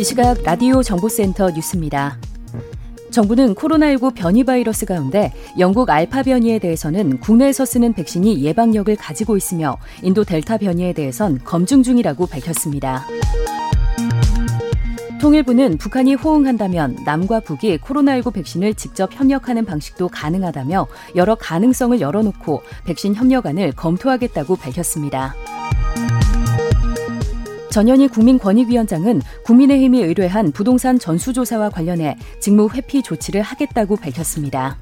이 시각 라디오 정보센터 뉴스입니다. 정부는 코로나19 변이 바이러스 가운데 영국 알파 변이에 대해서는 국내에서 쓰는 백신이 예방력을 가지고 있으며 인도 델타 변이에 대해선 검증 중이라고 밝혔습니다. 통일부는 북한이 호응한다면 남과 북이 코로나19 백신을 직접 협력하는 방식도 가능하다며 여러 가능성을 열어놓고 백신 협력안을 검토하겠다고 밝혔습니다. 전현희 국민권익위원장은 국민의힘이 의뢰한 부동산 전수조사와 관련해 직무 회피 조치를 하겠다고 밝혔습니다.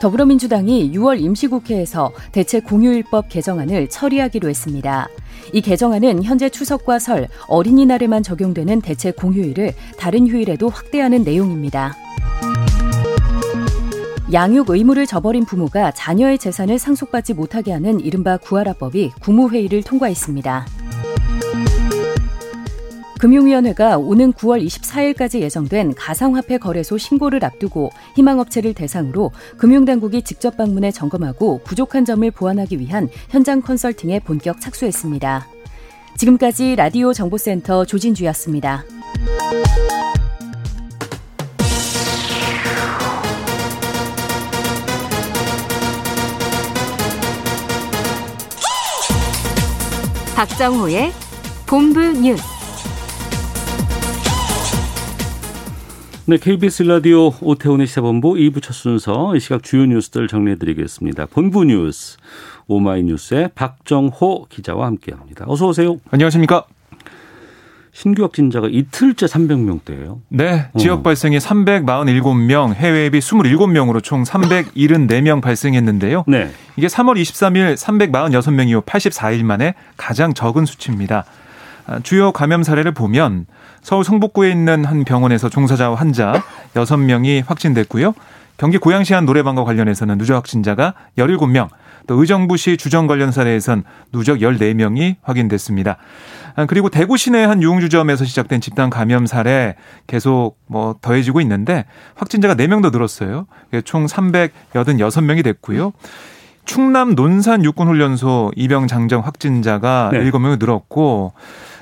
더불어민주당이 6월 임시국회에서 대체 공휴일법 개정안을 처리하기로 했습니다. 이 개정안은 현재 추석과 설, 어린이날에만 적용되는 대체 공휴일을 다른 휴일에도 확대하는 내용입니다. 양육 의무를 저버린 부모가 자녀의 재산을 상속받지 못하게 하는 이른바 구하라법이 국무회의를 통과했습니다. 금융위원회가 오는 9월 24일까지 예정된 가상화폐 거래소 신고를 앞두고 희망업체를 대상으로 금융당국이 직접 방문해 점검하고 부족한 점을 보완하기 위한 현장 컨설팅에 본격 착수했습니다. 지금까지 라디오 정보센터 조진주였습니다. 박정호의 본부 뉴스. 네, KBS 라디오 오태훈의 시사본부 2부 첫 순서 이 시각 주요 뉴스들 정리해드리겠습니다. 본부 뉴스 오마이뉴스의 박정호 기자와 함께합니다. 어서 오세요. 안녕하십니까? 신규 확진자가 이틀째 300명대예요. 네, 지역 어. 발생이 347명, 해외 앱이 27명으로 총 374명 발생했는데요. 네. 이게 3월 23일 346명 이후 84일 만에 가장 적은 수치입니다. 아, 주요 감염 사례를 보면 서울 성북구에 있는 한 병원에서 종사자 환자 6명이 확진됐고요. 경기 고양시 한 노래방과 관련해서는 누적 확진자가 17명, 또 의정부시 주정 관련 사례에선 누적 14명이 확인됐습니다. 아, 그리고 대구 시내 한 유흥주점에서 시작된 집단 감염 사례 계속 뭐 더해지고 있는데 확진자가 4명 더 늘었어요. 총 386명이 됐고요. 충남 논산 육군훈련소 입영 장정 확진자가 네. 7명이 늘었고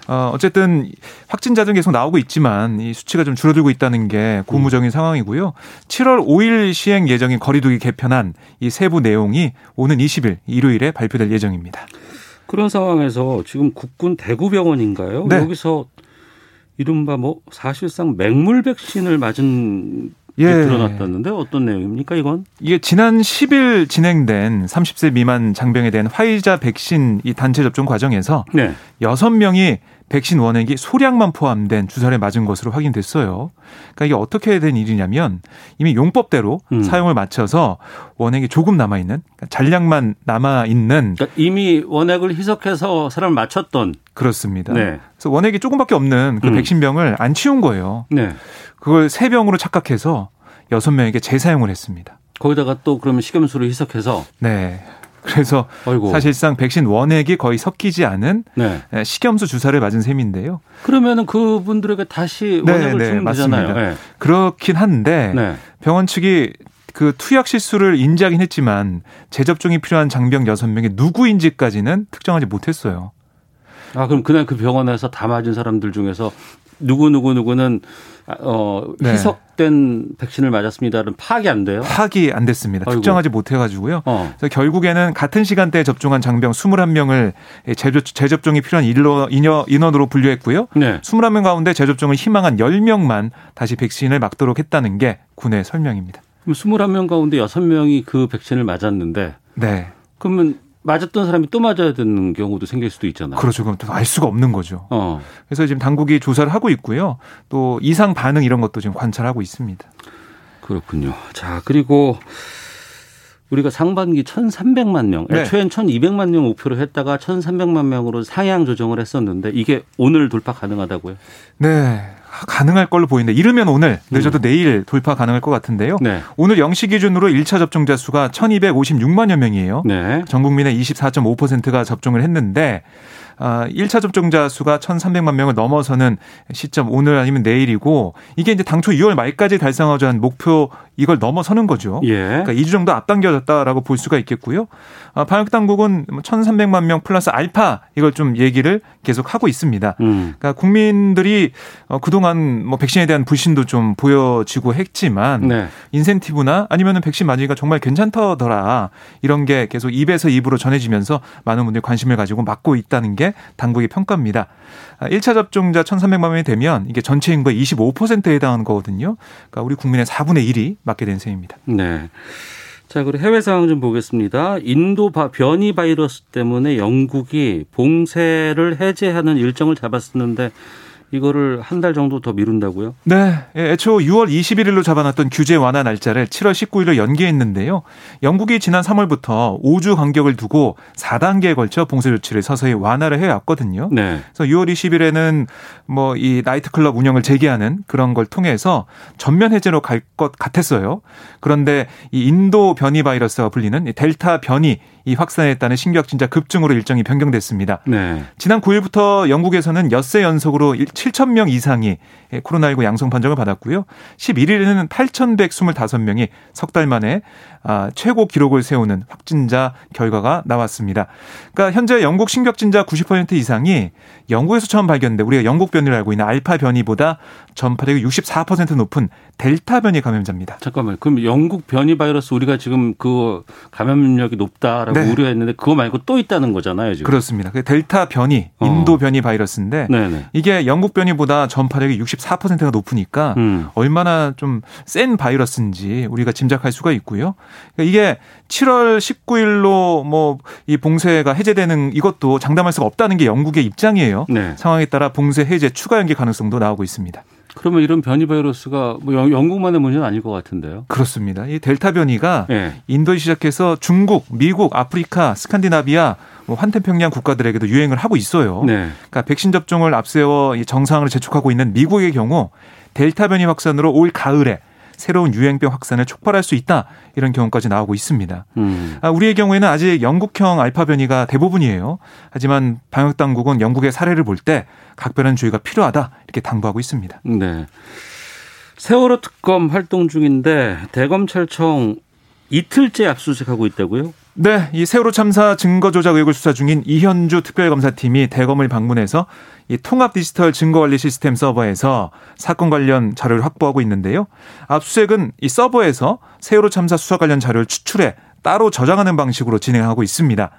어, 어쨌든 확진자들 계속 나오고 있지만 이 수치가 좀 줄어들고 있다는 게 고무적인 음. 상황이고요. 7월 5일 시행 예정인 거리두기 개편안 이 세부 내용이 오는 20일 일요일에 발표될 예정입니다. 그런 상황에서 지금 국군 대구병원인가요? 네. 여기서 이른바 뭐 사실상 맹물 백신을 맞은 예. 드러났다는데 어떤 내용입니까 이건? 이게 지난 10일 진행된 30세 미만 장병에 대한 화이자 백신 이 단체 접종 과정에서 네. 6명이 백신 원액이 소량만 포함된 주사를 맞은 것으로 확인됐어요. 그러니까 이게 어떻게 된 일이냐면 이미 용법대로 음. 사용을 마쳐서 원액이 조금 남아 있는 그러니까 잔량만 남아 있는 그러니까 이미 원액을 희석해서 사람을 맞췄던 그렇습니다. 네. 그래서 원액이 조금밖에 없는 그 음. 백신병을 안 치운 거예요. 네. 그걸 세 병으로 착각해서 여섯 명에게 재사용을 했습니다. 거기다가 또 그러면 식염수를 희석해서 네. 그래서 어이고. 사실상 백신 원액이 거의 섞이지 않은 네. 식염수 주사를 맞은 셈인데요. 그러면은 그분들에게 다시 네, 원액을 네, 주면 네, 되잖아요. 네. 그렇긴 한데 네. 병원 측이 그 투약 실수를 인지하긴 했지만 재접종이 필요한 장병 6명이 누구인지까지는 특정하지 못했어요. 아, 그럼 그날 그 병원에서 다 맞은 사람들 중에서 누구 누구 누구는 어 네. 희석된 백신을 맞았습니다는 파악이 안 돼요. 파악이 안 됐습니다. 아이고. 특정하지 못해 가지고요. 어. 그래서 결국에는 같은 시간대에 접종한 장병 21명을 재접 종이 필요한 인로, 인원 으로 분류했고요. 네. 21명 가운데 재접종을 희망한 10명만 다시 백신을 맞도록 했다는 게 군의 설명입니다. 그럼 21명 가운데 6명이 그 백신을 맞았는데 네. 그러면 맞았던 사람이 또 맞아야 되는 경우도 생길 수도 있잖아요. 그렇죠. 그럼 알 수가 없는 거죠. 어. 그래서 지금 당국이 조사를 하고 있고요. 또 이상 반응 이런 것도 지금 관찰하고 있습니다. 그렇군요. 자, 그리고 우리가 상반기 1,300만 명, 네. 애초엔 1,200만 명 목표로 했다가 1,300만 명으로 상향 조정을 했었는데 이게 오늘 돌파 가능하다고요? 네. 가능할 걸로 보이는데 이르면 오늘 늦어도 음. 내일 돌파 가능할 것 같은데요. 네. 오늘 0시 기준으로 1차 접종자 수가 1256만여 명이에요. 네. 전 국민의 24.5%가 접종을 했는데 아, 1차 접종자 수가 1,300만 명을 넘어서는 시점 오늘 아니면 내일이고 이게 이제 당초 6월 말까지 달성하자 한 목표 이걸 넘어서는 거죠. 예. 그러니까 2주 정도 앞당겨졌다라고 볼 수가 있겠고요. 아, 방역 당국은 1,300만 뭐명 플러스 알파 이걸 좀 얘기를 계속 하고 있습니다. 음. 그러니까 국민들이 어, 그동안 뭐 백신에 대한 불신도 좀 보여지고 했지만 네. 인센티브나 아니면은 백신 맞으니까 정말 괜찮더라 이런 게 계속 입에서 입으로 전해지면서 많은 분들이 관심을 가지고 맞고 있다는 게 당국의 평가입니다. 1차 아, 접종자 1,300만 명이 되면 이게 전체 인구의 25%에 해당하는 거거든요. 그러니까 우리 국민의 4분의 1이 맞게 된 셈입니다. 네. 자, 그리고 해외 상황 좀 보겠습니다. 인도 변이 바이러스 때문에 영국이 봉쇄를 해제하는 일정을 잡았었는데 이거를 한 달 정도 더 미룬다고요? 네. 예, 애초 6월 21일로 잡아놨던 규제 완화 날짜를 7월 19일로 연기했는데요. 영국이 지난 3월부터 5주 간격을 두고 4단계에 걸쳐 봉쇄 조치를 서서히 완화를 해왔거든요. 네. 그래서 6월 20일에는 뭐 이 나이트클럽 운영을 재개하는 그런 걸 통해서 전면 해제로 갈 것 같았어요. 그런데 이 인도 변이 바이러스가 불리는 델타 변이 이 따른 신규 확진자 급증으로 일정이 변경됐습니다. 네. 지난 9일부터 영국에서는 엿새 연속으로 7천 명 이상이 코로나19 양성 판정을 받았고요. 11일에는 8,125명이 석 달 만에 아, 최고 기록을 세우는 확진자 결과가 나왔습니다. 그러니까 현재 영국 신규 확진자 90% 이상이 영국에서 처음 발견돼 우리가 영국 변이를 알고 있는 알파 변이보다 전파력이 64% 높은 델타 변이 감염자입니다. 잠깐만, 그럼 영국 변이 바이러스 우리가 지금 그 감염력이 높다라고 네. 우려했는데 그거 말고 또 있다는 거잖아요, 지금. 그렇습니다. 그 델타 변이, 어. 인도 어. 변이 바이러스인데 네네. 이게 영국 변이보다 전파력이 64%가 높으니까 음. 얼마나 좀 센 바이러스인지 우리가 짐작할 수가 있고요. 그러니까 이게 7월 19일로 뭐 이 봉쇄가 해제되는 이것도 장담할 수가 없다는 게 영국의 입장이에요. 네. 상황에 따라 봉쇄 해제 추가 연기 가능성도 나오고 있습니다. 그러면 이런 변이 바이러스가 뭐 영국만의 문제는 아닐 것 같은데요. 그렇습니다. 이 델타 변이가 네. 인도에 시작해서 중국, 미국, 아프리카, 스칸디나비아 뭐 환태평양 국가들에게도 유행을 하고 있어요. 네. 그러니까 백신 접종을 앞세워 정상을 재촉하고 있는 미국의 경우 델타 변이 확산으로 올 가을에 새로운 유행병 확산을 촉발할 수 있다 이런 경우까지 나오고 있습니다. 음. 아, 우리의 경우에는 아직 영국형 알파 변이가 대부분이에요. 하지만 방역 당국은 영국의 사례를 볼 때 각별한 주의가 필요하다 이렇게 당부하고 있습니다. 네. 세월호 특검 활동 중인데 대검찰청 이틀째 압수수색하고 있다고요? 네, 이 세월호 참사 증거 조작 의혹을 수사 중인 이현주 특별검사팀이 대검을 방문해서 이 통합 디지털 증거관리 시스템 서버에서 사건 관련 자료를 확보하고 있는데요. 압수수색은 이 서버에서 세월호 참사 수사 관련 자료를 추출해 따로 저장하는 방식으로 진행하고 있습니다.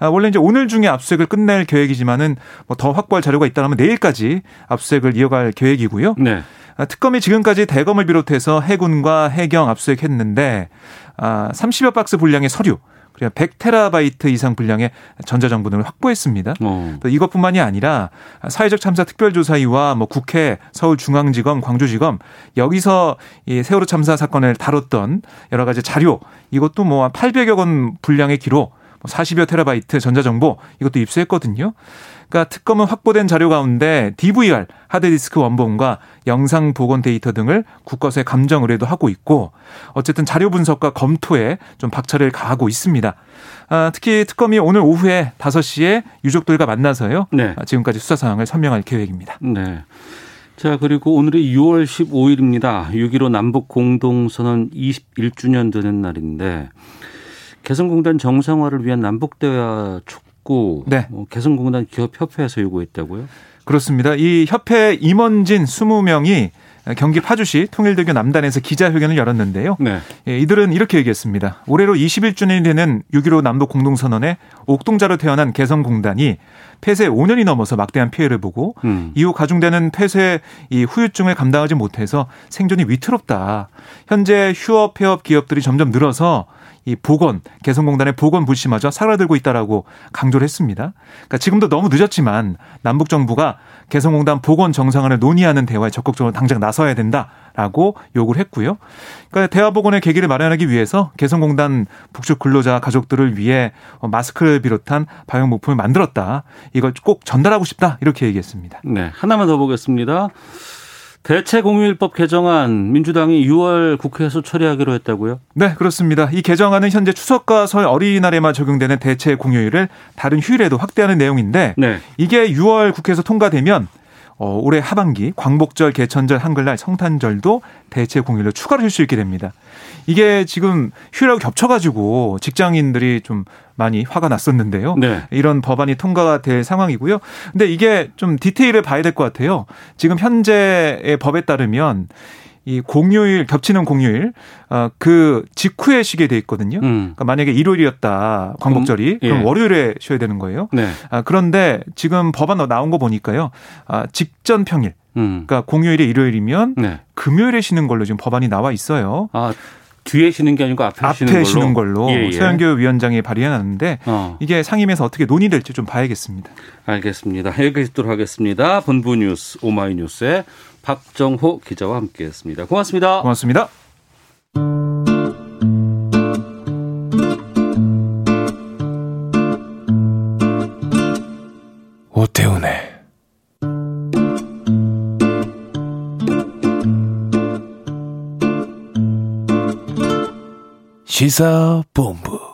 아, 원래 이제 오늘 중에 압수수색을 끝낼 계획이지만은 뭐 더 확보할 자료가 있다면 내일까지 압수수색을 이어갈 계획이고요. 네. 아, 특검이 지금까지 대검을 비롯해서 해군과 해경 압수수색했는데 아, 30여 박스 분량의 서류 그냥 100테라바이트 이상 분량의 전자정보 등을 확보했습니다. 어. 또 이것뿐만이 아니라 사회적 참사 특별조사위와 뭐 국회, 서울중앙지검, 광주지검 여기서 이 세월호 참사 사건을 다뤘던 여러 가지 자료 이것도 뭐 800여 건 분량의 기록 40여 뭐 테라바이트 전자정보 이것도 입수했거든요. 그러니까 특검은 확보된 자료 가운데 DVR 하드디스크 원본과 영상 복원 데이터 등을 국과수에 감정 의뢰도 하고 있고 어쨌든 자료 분석과 검토에 좀 박차를 가하고 있습니다. 아, 특히 특검이 오늘 오후에 5시에 유족들과 만나서요. 네. 아, 지금까지 수사 상황을 설명할 계획입니다. 네. 자, 그리고 오늘이 6월 15일입니다. 6.15 남북 공동선언 21주년 되는 날인데 개성공단 정상화를 위한 남북대화 촉구 네. 어, 개성공단 기업협회에서 요구했다고요? 그렇습니다. 이 협회 임원진 20명이 경기 파주시 통일대교 남단에서 기자회견을 열었는데요. 네. 예, 이들은 이렇게 얘기했습니다. 올해로 21주년이 되는 6.15 남북 공동선언의 옥동자로 태어난 개성공단이 폐쇄 5년이 넘어서 막대한 피해를 보고 음. 이후 가중되는 폐쇄 이 후유증을 감당하지 못해서 생존이 위태롭다. 현재 휴업 폐업 기업들이 점점 늘어서 이 보건 개성공단의 보건 불씨마저 사라들고 있다라고 강조를 했습니다. 그러니까 지금도 너무 늦었지만 남북 정부가 개성공단 보건 정상화를 논의하는 대화에 적극적으로 당장 나서야 된다. 라고 요구를 했고요. 그러니까 대화 복원의 계기를 마련하기 위해서 개성공단 북측 근로자 가족들을 위해 마스크를 비롯한 방역물품을 만들었다. 이걸 꼭 전달하고 싶다. 이렇게 얘기했습니다. 네. 하나만 더 보겠습니다. 대체 공휴일법 개정안 민주당이 6월 국회에서 처리하기로 했다고요? 네, 그렇습니다. 이 개정안은 현재 추석과 설 어린이날에만 적용되는 대체 공휴일을 다른 휴일에도 확대하는 내용인데 네. 이게 6월 국회에서 통과되면 어, 올해 하반기 광복절, 개천절, 한글날, 성탄절도 대체 공휴일로 추가로 쉴 수 있게 됩니다. 이게 지금 휴일하고 겹쳐가지고 직장인들이 좀 많이 화가 났었는데요. 네. 이런 법안이 통과가 될 상황이고요. 근데 이게 좀 디테일을 봐야 될 것 같아요. 지금 현재의 법에 따르면 이 공휴일 겹치는 공휴일 어, 그 직후에 쉬게 돼 있거든요. 음. 그러니까 만약에 일요일이었다 광복절이 음. 그럼 예. 월요일에 쉬어야 되는 거예요. 네. 아, 그런데 지금 법안 나온 거 보니까요. 아, 직전 평일 음. 그러니까 공휴일이 일요일이면 네. 금요일에 쉬는 걸로 지금 법안이 나와 있어요. 아, 뒤에 쉬는 게 아니고 앞에, 앞에 쉬는, 쉬는 걸로 예, 예. 서영교 위원장이 발의해놨는데 어. 이게 상임에서 어떻게 논의될지 좀 봐야겠습니다. 알겠습니다. 여기까지 듣도록 하겠습니다. 본부 뉴스 오마이뉴스의 박정호 기자와 함께했습니다. 고맙습니다. 고맙습니다. 오태훈의 시사본부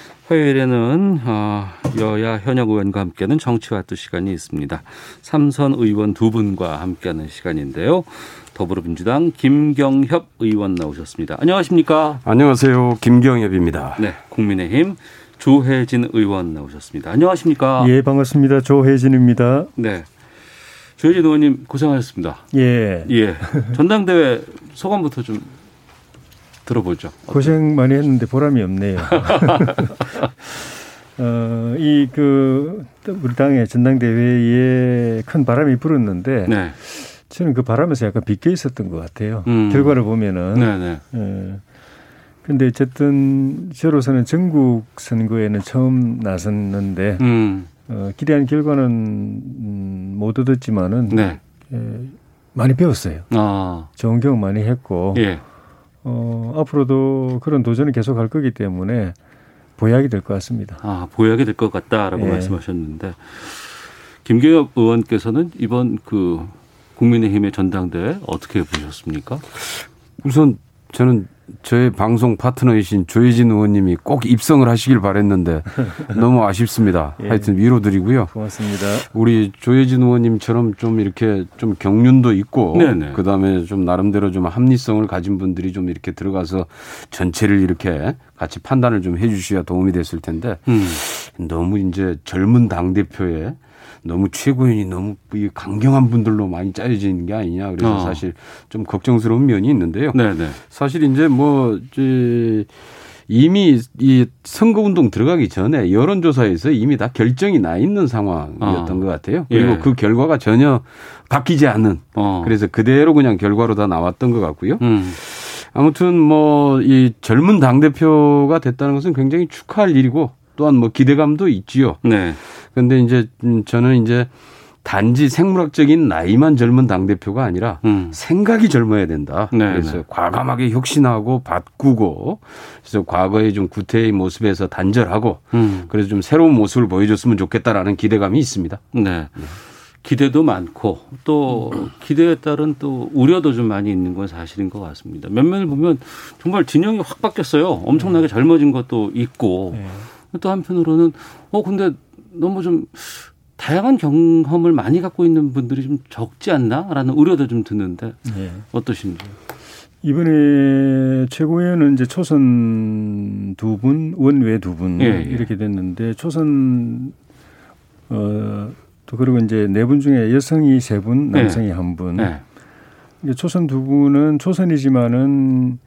화요일에는 어, 여야 현역 의원과 함께하는 정치와 또 시간이 있습니다. 삼선 의원 두 분과 함께하는 시간인데요. 더불어민주당 김경협 의원 나오셨습니다. 안녕하십니까? 안녕하세요. 김경협입니다. 네, 국민의힘 조혜진 의원 나오셨습니다. 안녕하십니까? 예, 반갑습니다. 조혜진입니다. 네. 조혜진 의원님 고생하셨습니다. 예. 예. 전당대회 소감부터 좀 들어보죠. 고생 많이 했는데 보람이 없네요. 어, 이, 그, 우리 당의 전당대회에 큰 바람이 불었는데, 네. 저는 그 바람에서 약간 비껴 있었던 것 같아요. 음. 결과를 보면은. 네네. 예. 근데 어쨌든 저로서는 전국 선거에는 처음 나섰는데, 음. 어, 기대한 결과는 음, 못 얻었지만은, 네. 예, 많이 배웠어요. 아. 좋은 경험 많이 했고, 예. 어, 앞으로도 그런 도전을 계속 할 거기 때문에 보약이 될 것 같습니다. 아, 보약이 될 것 같다라고 예. 말씀하셨는데 김경엽 의원께서는 이번 그 국민의힘의 전당대회 어떻게 보셨습니까? 우선 저는 저의 방송 파트너이신 조혜진 의원님이 꼭 입성을 하시길 바랬는데 너무 아쉽습니다. 예. 하여튼 위로드리고요. 고맙습니다. 우리 조혜진 의원님처럼 좀 이렇게 좀 경륜도 있고 네네. 그다음에 좀 나름대로 좀 합리성을 가진 분들이 좀 이렇게 들어가서 전체를 이렇게 같이 판단을 좀 해주셔야 도움이 됐을 텐데 음. 너무 이제 젊은 당 대표에 너무 최고위원이 너무 강경한 분들로 많이 짜여지는 게 아니냐. 그래서 어. 사실 좀 걱정스러운 면이 있는데요. 네네. 사실 이제 뭐, 이제 이미 이 선거운동 들어가기 전에 여론조사에서 이미 다 결정이 나 있는 상황이었던 어. 것 같아요. 그리고 예. 그 결과가 전혀 바뀌지 않는. 어. 그래서 그대로 그냥 결과로 다 나왔던 것 같고요. 음. 아무튼 뭐 이 젊은 당 대표가 됐다는 것은 굉장히 축하할 일이고 또한 뭐 기대감도 있지요. 네. 근데 이제 음, 저는 이제 단지 생물학적인 나이만 젊은 당 대표가 아니라 음. 생각이 젊어야 된다. 네 그래서 네. 과감하게 혁신하고 바꾸고 그래서 과거의 좀 구태의 모습에서 단절하고 음. 그래서 좀 새로운 모습을 보여줬으면 좋겠다라는 기대감이 있습니다. 네. 네. 기대도 많고 또 기대에 따른 또 우려도 좀 많이 있는 건 사실인 것 같습니다. 몇 면을 보면 정말 진영이 확 바뀌었어요. 엄청나게 젊어진 것도 있고 네. 또 한편으로는 어 근데 너무 좀 다양한 경험을 많이 갖고 있는 분들이 좀 적지 않나라는 우려도 좀 드는데 네. 어떠신지요? 이번에 최고위원은 이제 초선 두 분, 원외 두분 예, 예. 이렇게 됐는데 초선 어또 그리고 이제 네 분 중에 여성이 세 분, 남성이 예. 한 분. 예. 초선 두 분은 초선이지만은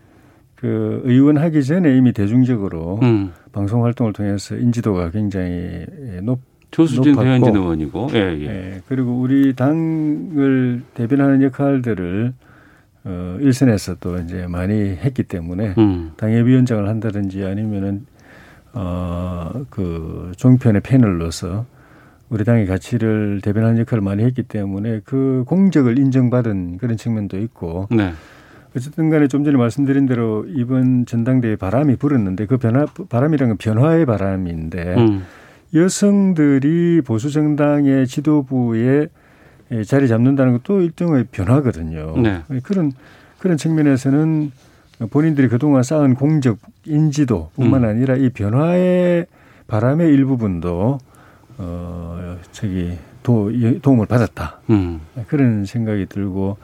그 의원 하기 전에 이미 대중적으로 음. 방송 활동을 통해서 인지도가 굉장히 높 조수진 배현진 의원이고, 예, 예. 예. 그리고 우리 당을 대변하는 역할들을 어, 일선에서 또 이제 많이 했기 때문에 음. 당협위원장을 한다든지 아니면은 어, 그 종편의 패널로서 우리 당의 가치를 대변하는 역할을 많이 했기 때문에 그 공적을 인정받은 그런 측면도 있고 네. 어쨌든 간에 좀 전에 말씀드린 대로 이번 전당대회 바람이 불었는데 그 변화 바람이란 건 변화의 바람인데 음. 여성들이 보수 정당의 지도부에 자리 잡는다는 것도 일종의 변화거든요. 네. 그런 그런 측면에서는 본인들이 그동안 쌓은 공적 인지도뿐만 음. 아니라 이 변화의 바람의 일부분도 어 저기 도, 도움을 받았다. 음. 그런 생각이 들고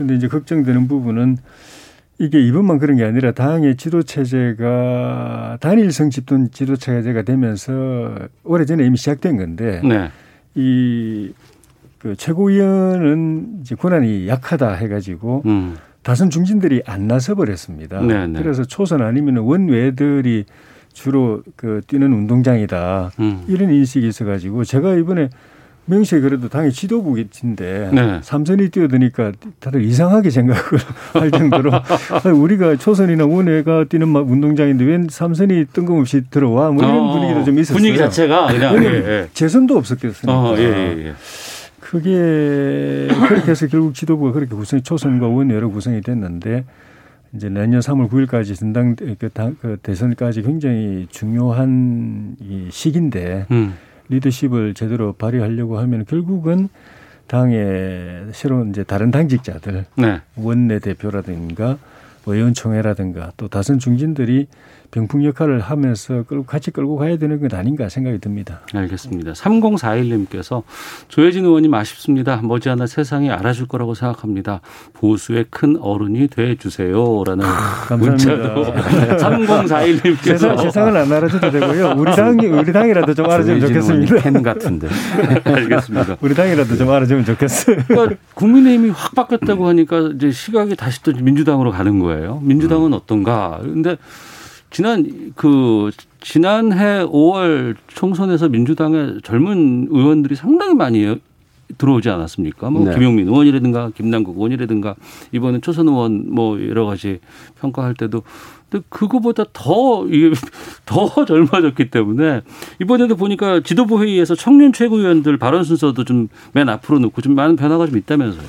근데 이제 걱정되는 부분은 이게 이번만 그런 게 아니라 당의 지도 체제가 단일성 집단 지도 체제가 되면서 오래전에 이미 시작된 건데 네. 이그 최고위원은 이제 권한이 약하다 해가지고 음. 다선 중진들이 안 나서 버렸습니다. 네, 네. 그래서 초선 아니면 원외들이 주로 그 뛰는 운동장이다 음. 이런 인식이 있어가지고 제가 이번에 명시에 그래도 당의 지도부인데 네. 삼선이 뛰어드니까 다들 이상하게 생각을 할 정도로 우리가 초선이나 원외가 뛰는 운동장인데 웬 삼선이 뜬금없이 들어와 뭐 이런 어, 분위기도 좀 있었어요. 분위기 자체가 그냥 예, 예. 재선도 없었겠습니까? 어, 예, 예, 예. 그게 그렇게 해서 결국 지도부가 그렇게 구성이 초선과 원외로 구성이 됐는데 이제 내년 3월 9일까지 전당 그, 당, 그 대선까지 굉장히 중요한 이 시기인데 음. 리더십을 제대로 발휘하려고 하면 결국은 당의 새로운 이제 다른 당직자들 네. 원내 대표라든가 뭐 의원총회라든가 또 다선 중진들이 병풍 역할을 하면서 끌고 같이 끌고 가야 되는 건 아닌가 생각이 듭니다. 알겠습니다. 3041님께서 조혜진 의원님 아쉽습니다. 머지않아 세상이 알아줄 거라고 생각합니다. 보수의 큰 어른이 돼 주세요라는 아, 문자도 3041님께서 세상, 세상을 안 알아줘도 되고요. 우리 당이 우리 당이라도 좀 알아주면 좋겠습니다. 팬 같은데. 알겠습니다. 우리 당이라도 좀 알아주면 좋겠어요. 그러니까 국민의힘이 확 바뀌었다고 하니까 이제 시각이 다시 또 민주당으로 가는 거예요. 민주당은 음. 어떤가? 근데 지난 그 지난해 5월 총선에서 민주당의 젊은 의원들이 상당히 많이 들어오지 않았습니까? 뭐 네. 김용민 의원이라든가 김남국 의원이라든가 이번에 초선 의원 뭐 여러 가지 평가할 때도 근데 그거보다 더 이게 더 젊어졌기 때문에 이번에도 보니까 지도부 회의에서 청년 최고위원들 발언 순서도 좀 맨 앞으로 놓고 좀 많은 변화가 좀 있다면서요.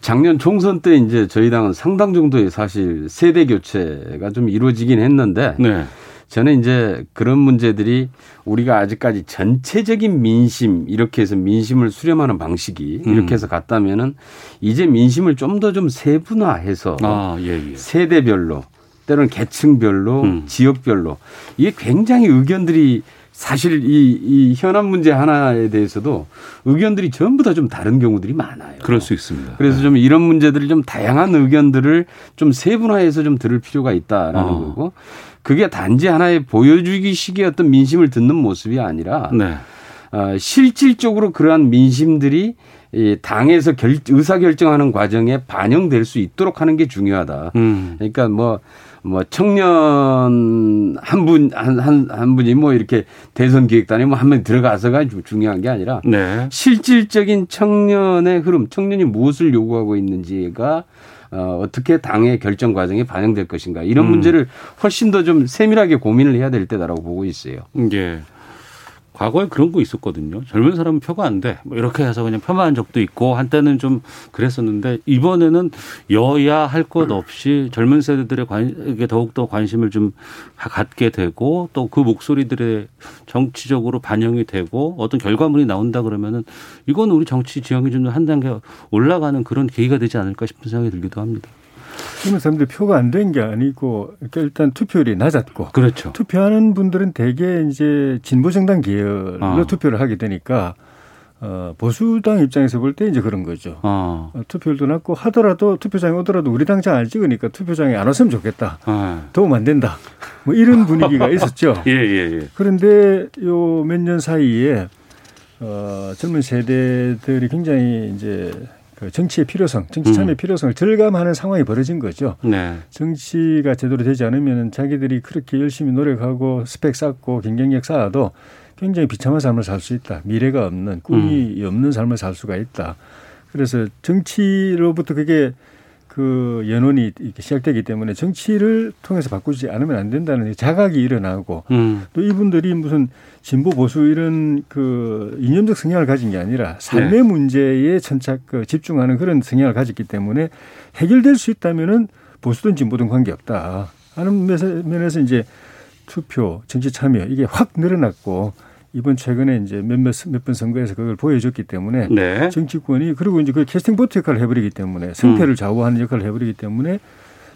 작년 총선 때 이제 저희 당은 상당 정도의 사실 세대 교체가 좀 이루어지긴 했는데 네. 저는 이제 그런 문제들이 우리가 아직까지 전체적인 민심 이렇게 해서 민심을 수렴하는 방식이 음. 이렇게 해서 갔다면은 이제 민심을 좀 더좀 좀 세분화해서 아, 예, 예. 세대별로 때로는 계층별로 음. 지역별로 이게 굉장히 의견들이 사실 이, 이 현안 문제 하나에 대해서도 의견들이 전부 다 좀 다른 경우들이 많아요. 그럴 수 있습니다. 그래서 네. 좀 이런 문제들을 좀 다양한 의견들을 좀 세분화해서 좀 들을 필요가 있다라는 어. 거고 그게 단지 하나의 보여주기식의 어떤 민심을 듣는 모습이 아니라 네. 어, 실질적으로 그러한 민심들이 이 당에서 결, 의사 결정하는 과정에 반영될 수 있도록 하는 게 중요하다. 음. 그러니까 뭐 뭐 청년 한 분, 한, 한, 한 분이 뭐 이렇게 대선 기획단에 뭐한명 들어가서가 중요한 게 아니라 네. 실질적인 청년의 흐름, 청년이 무엇을 요구하고 있는지가 어, 어떻게 당의 결정 과정에 반영될 것인가 이런 음. 문제를 훨씬 더 좀 세밀하게 고민을 해야 될 때다라고 보고 있어요. 예. 과거에 그런 거 있었거든요. 젊은 사람은 표가 안 돼. 뭐 이렇게 해서 그냥 표만 한 적도 있고 한때는 좀 그랬었는데 이번에는 여야 할 것 없이 젊은 세대들의 관에게 더욱더 관심을 좀 갖게 되고 또 그 목소리들의 정치적으로 반영이 되고 어떤 결과물이 나온다 그러면은 이건 우리 정치 지형이 좀 한 단계 올라가는 그런 계기가 되지 않을까 싶은 생각이 들기도 합니다. 젊은 사람들이 표가 안 된 게 아니고 일단 투표율이 낮았고 그렇죠. 투표하는 분들은 대개 이제 진보 정당 계열로 아. 투표를 하게 되니까 어, 보수당 입장에서 볼 때 이제 그런 거죠. 아. 어, 투표율도 낮고 하더라도 투표장에 오더라도 우리 당장 안 찍으니까 투표장에 안 왔으면 좋겠다. 아. 도움 안 된다. 뭐 이런 분위기가 있었죠. 예, 예, 예. 그런데 요 몇 년 사이에 어, 젊은 세대들이 굉장히 이제 그 정치의 필요성, 정치 참여의 음. 필요성을 절감하는 상황이 벌어진 거죠. 네. 정치가 제대로 되지 않으면 자기들이 그렇게 열심히 노력하고 스펙 쌓고 경쟁력 쌓아도 굉장히 비참한 삶을 살 수 있다. 미래가 없는 꿈이 음. 없는 삶을 살 수가 있다. 그래서 정치로부터 그게 그 연원이 이렇게 시작되기 때문에 정치를 통해서 바꾸지 않으면 안 된다는 자각이 일어나고 음. 또 이분들이 무슨 진보 보수 이런 그 이념적 성향을 가진 게 아니라 삶의 네. 문제에 천착 그 집중하는 그런 성향을 가졌기 때문에 해결될 수 있다면은 보수든 진보든 관계없다 하는 면에서 이제 투표 정치 참여 이게 확 늘어났고 이번 최근에 이제 몇몇 몇 번 선거에서 그걸 보여줬기 때문에 네. 정치권이 그리고 이제 그 캐스팅 보트 역할을 해버리기 때문에 승패를 음. 좌우하는 역할을 해버리기 때문에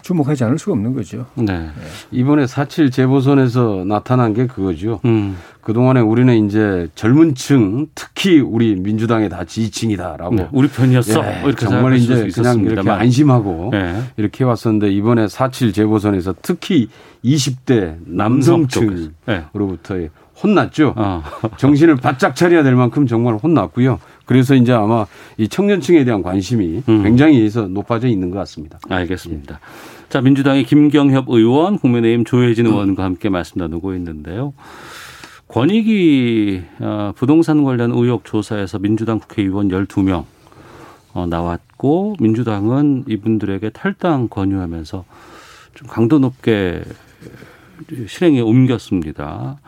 주목하지 않을 수가 없는 거죠. 네. 네. 이번에 사칠 재보선에서 나타난 게 그거죠. 음. 그동안에 우리는 이제 젊은 층, 특히 우리 민주당의 다 지지층이다라고. 네. 우리 편이었어. 예, 이렇게 정말 이제 그냥 이렇게 안심하고 네. 이렇게 해왔었는데 이번에 사칠 재보선에서 특히 20대 남성층으로부터의 혼났죠. 어. 정신을 바짝 차려야 될 만큼 정말 혼났고요. 그래서 이제 아마 이 청년층에 대한 관심이 음. 굉장히 해서 높아져 있는 것 같습니다. 알겠습니다. 자, 민주당의 김경협 의원, 국민의힘 조혜진 의원과 함께 말씀 나누고 있는데요. 권익위 어, 부동산 관련 의혹 조사에서 민주당 국회의원 12명 어, 나왔고 민주당은 이분들에게 탈당 권유하면서 좀 강도 높게 실행에 옮겼습니다.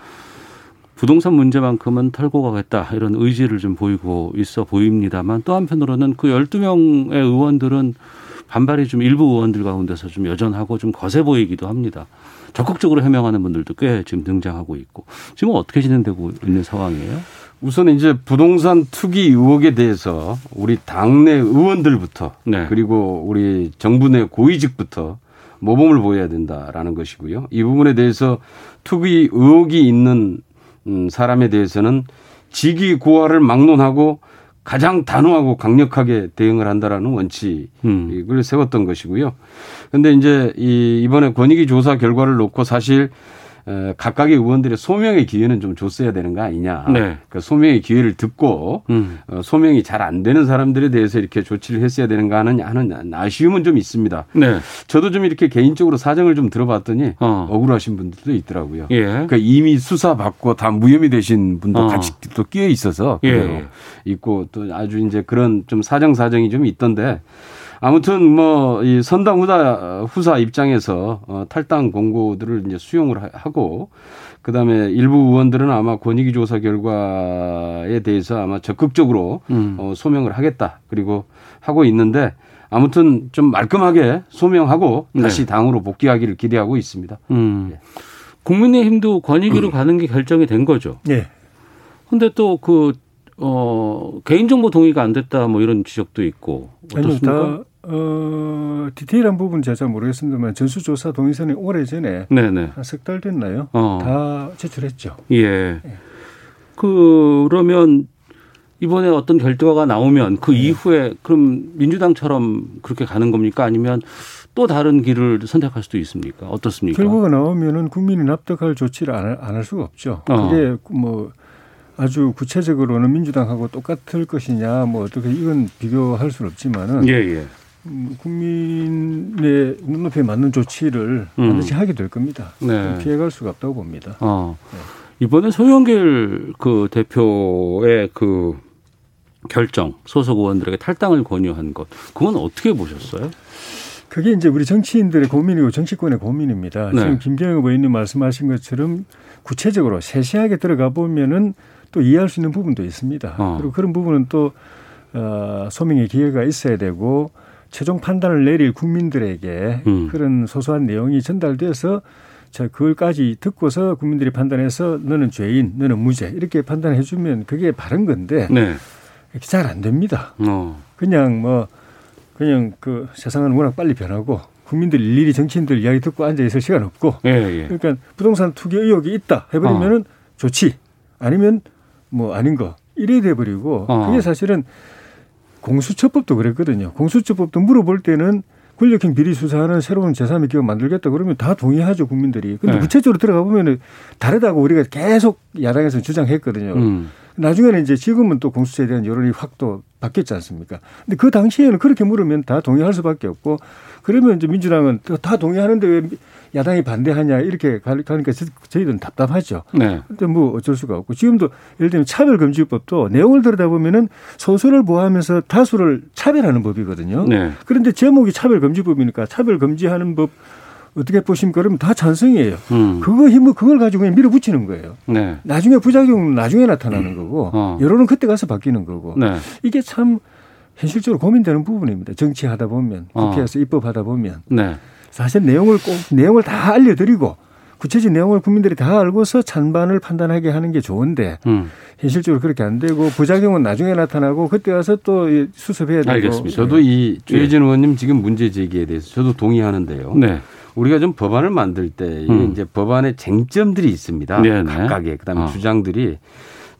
부동산 문제만큼은 털고 가겠다 이런 의지를 좀 보이고 있어 보입니다만 또 한편으로는 그 12명의 의원들은 반발이 좀 일부 의원들 가운데서 좀 여전하고 좀 거세 보이기도 합니다. 적극적으로 해명하는 분들도 꽤 지금 등장하고 있고 지금 어떻게 진행되고 있는 상황이에요? 우선 이제 부동산 투기 의혹에 대해서 우리 당내 의원들부터 네. 그리고 우리 정부 내 고위직부터 모범을 보여야 된다라는 것이고요. 이 부분에 대해서 투기 의혹이 있는 음, 사람에 대해서는 직위 고하를 막론하고 가장 단호하고 강력하게 대응을 한다라는 원칙을 음. 세웠던 것이고요. 근데 이제 이 이번에 권익위 조사 결과를 놓고 사실 각각의 의원들의 소명의 기회는 좀 줬어야 되는 거 아니냐. 네. 그 소명의 기회를 듣고 음. 어, 소명이 잘 안 되는 사람들에 대해서 이렇게 조치를 했어야 되는가 하는 하는 아쉬움은 좀 있습니다. 네. 저도 좀 이렇게 개인적으로 사정을 좀 들어봤더니 어. 억울하신 분들도 있더라고요. 예. 그러니까 이미 수사 받고 다 무혐의 되신 분도 어. 같이 또 끼어 있어서 예. 있고 또 아주 이제 그런 좀 사정 사정이 좀 있던데 아무튼 뭐 이 선당 후다 후사 입장에서 어, 탈당 공고들을 이제 수용을 하고 그다음에 일부 의원들은 아마 권익위 조사 결과에 대해서 아마 적극적으로 음. 어, 소명을 하겠다 그리고 하고 있는데 아무튼 좀 말끔하게 소명하고 네. 다시 네. 당으로 복귀하기를 기대하고 있습니다. 음. 네. 국민의힘도 권익위로 음. 가는 게 결정이 된 거죠. 네. 근데 또그 어, 개인정보 동의가 안 됐다 뭐 이런 지적도 있고 어떻습니까? 어, 디테일한 부분 제가 잘 모르겠습니다만 전수조사 동의서는 오래 전에 한석 달 됐나요? 어. 다 제출했죠. 예. 예. 그러면 이번에 어떤 결과가 나오면 그 네. 이후에 그럼 민주당처럼 그렇게 가는 겁니까? 아니면 또 다른 길을 선택할 수도 있습니까? 어떻습니까? 결과가 나오면은 국민이 납득할 조치를 안 할 수가 없죠. 어. 그게 뭐 아주 구체적으로는 민주당하고 똑같을 것이냐 뭐 어떻게 이건 비교할 수는 없지만은 예, 예. 음, 국민의 눈높이에 맞는 조치를 음. 반드시 하게 될 겁니다. 네. 피해갈 수가 없다고 봅니다. 어. 네. 이번에 소영길 그 대표의 그 결정 소속 의원들에게 탈당을 권유한 것 그건 어떻게 보셨어요? 그게 이제 우리 정치인들의 고민이고 정치권의 고민입니다. 네. 지금 김경호 의원님 말씀하신 것처럼 구체적으로 세세하게 들어가 보면은 또 이해할 수 있는 부분도 있습니다. 어. 그리고 그런 부분은 또 어, 소명의 기회가 있어야 되고 최종 판단을 내릴 국민들에게 음. 그런 소소한 내용이 전달돼서 자 그걸까지 듣고서 국민들이 판단해서 너는 죄인, 너는 무죄 이렇게 판단해 주면 그게 바른 건데 네. 잘 안 됩니다. 어. 그냥 뭐 그냥 그 세상은 워낙 빨리 변하고 국민들 일일이 정치인들 이야기 듣고 앉아 있을 시간 없고 예, 예. 그러니까 부동산 투기 의혹이 있다 해버리면은 어. 좋지 아니면 뭐 아닌 거 이래 돼 버리고 어. 그게 사실은 공수처법도 그랬거든요. 공수처법도 물어볼 때는 권력형 비리 수사하는 새로운 제3의 기업 만들겠다 그러면 다 동의하죠 국민들이. 근데 네. 구체적으로 들어가 보면은 다르다고 우리가 계속 야당에서 주장했거든요. 음. 나중에는 이제 지금은 또 공수처에 대한 여론이 확 또 바뀌었지 않습니까? 근데 그 당시에는 그렇게 물으면 다 동의할 수밖에 없고 그러면 이제 민주당은 다 동의하는데 왜 야당이 반대하냐 이렇게 가니까 저희들은 답답하죠. 네. 근데 뭐 어쩔 수가 없고 지금도 예를 들면 차별금지법도 내용을 들여다보면은 소수를 보호하면서 다수를 차별하는 법이거든요. 네. 그런데 제목이 차별금지법이니까 차별금지하는 법 어떻게 보십니까? 그러면 다 찬성이에요. 음. 그거 힘을 그걸 가지고 그냥 밀어붙이는 거예요. 네. 나중에 부작용은 나중에 나타나는 거고 어. 여론은 그때 가서 바뀌는 거고 네. 이게 참 현실적으로 고민되는 부분입니다. 정치하다 보면 어. 국회에서 어. 입법하다 보면 네. 사실 내용을 꼭 내용을 다 알려드리고 구체적인 내용을 국민들이 다 알고서 찬반을 판단하게 하는 게 좋은데 음. 현실적으로 그렇게 안 되고 부작용은 나중에 나타나고 그때 와서 또 수습해야 되고. 알겠습니다. 저도 이 주혜진 네. 의원님 지금 문제 제기에 대해서 저도 동의하는데요. 네. 우리가 좀 법안을 만들 때 음. 이제 법안의 쟁점들이 있습니다. 네네. 각각의 그다음에 어. 주장들이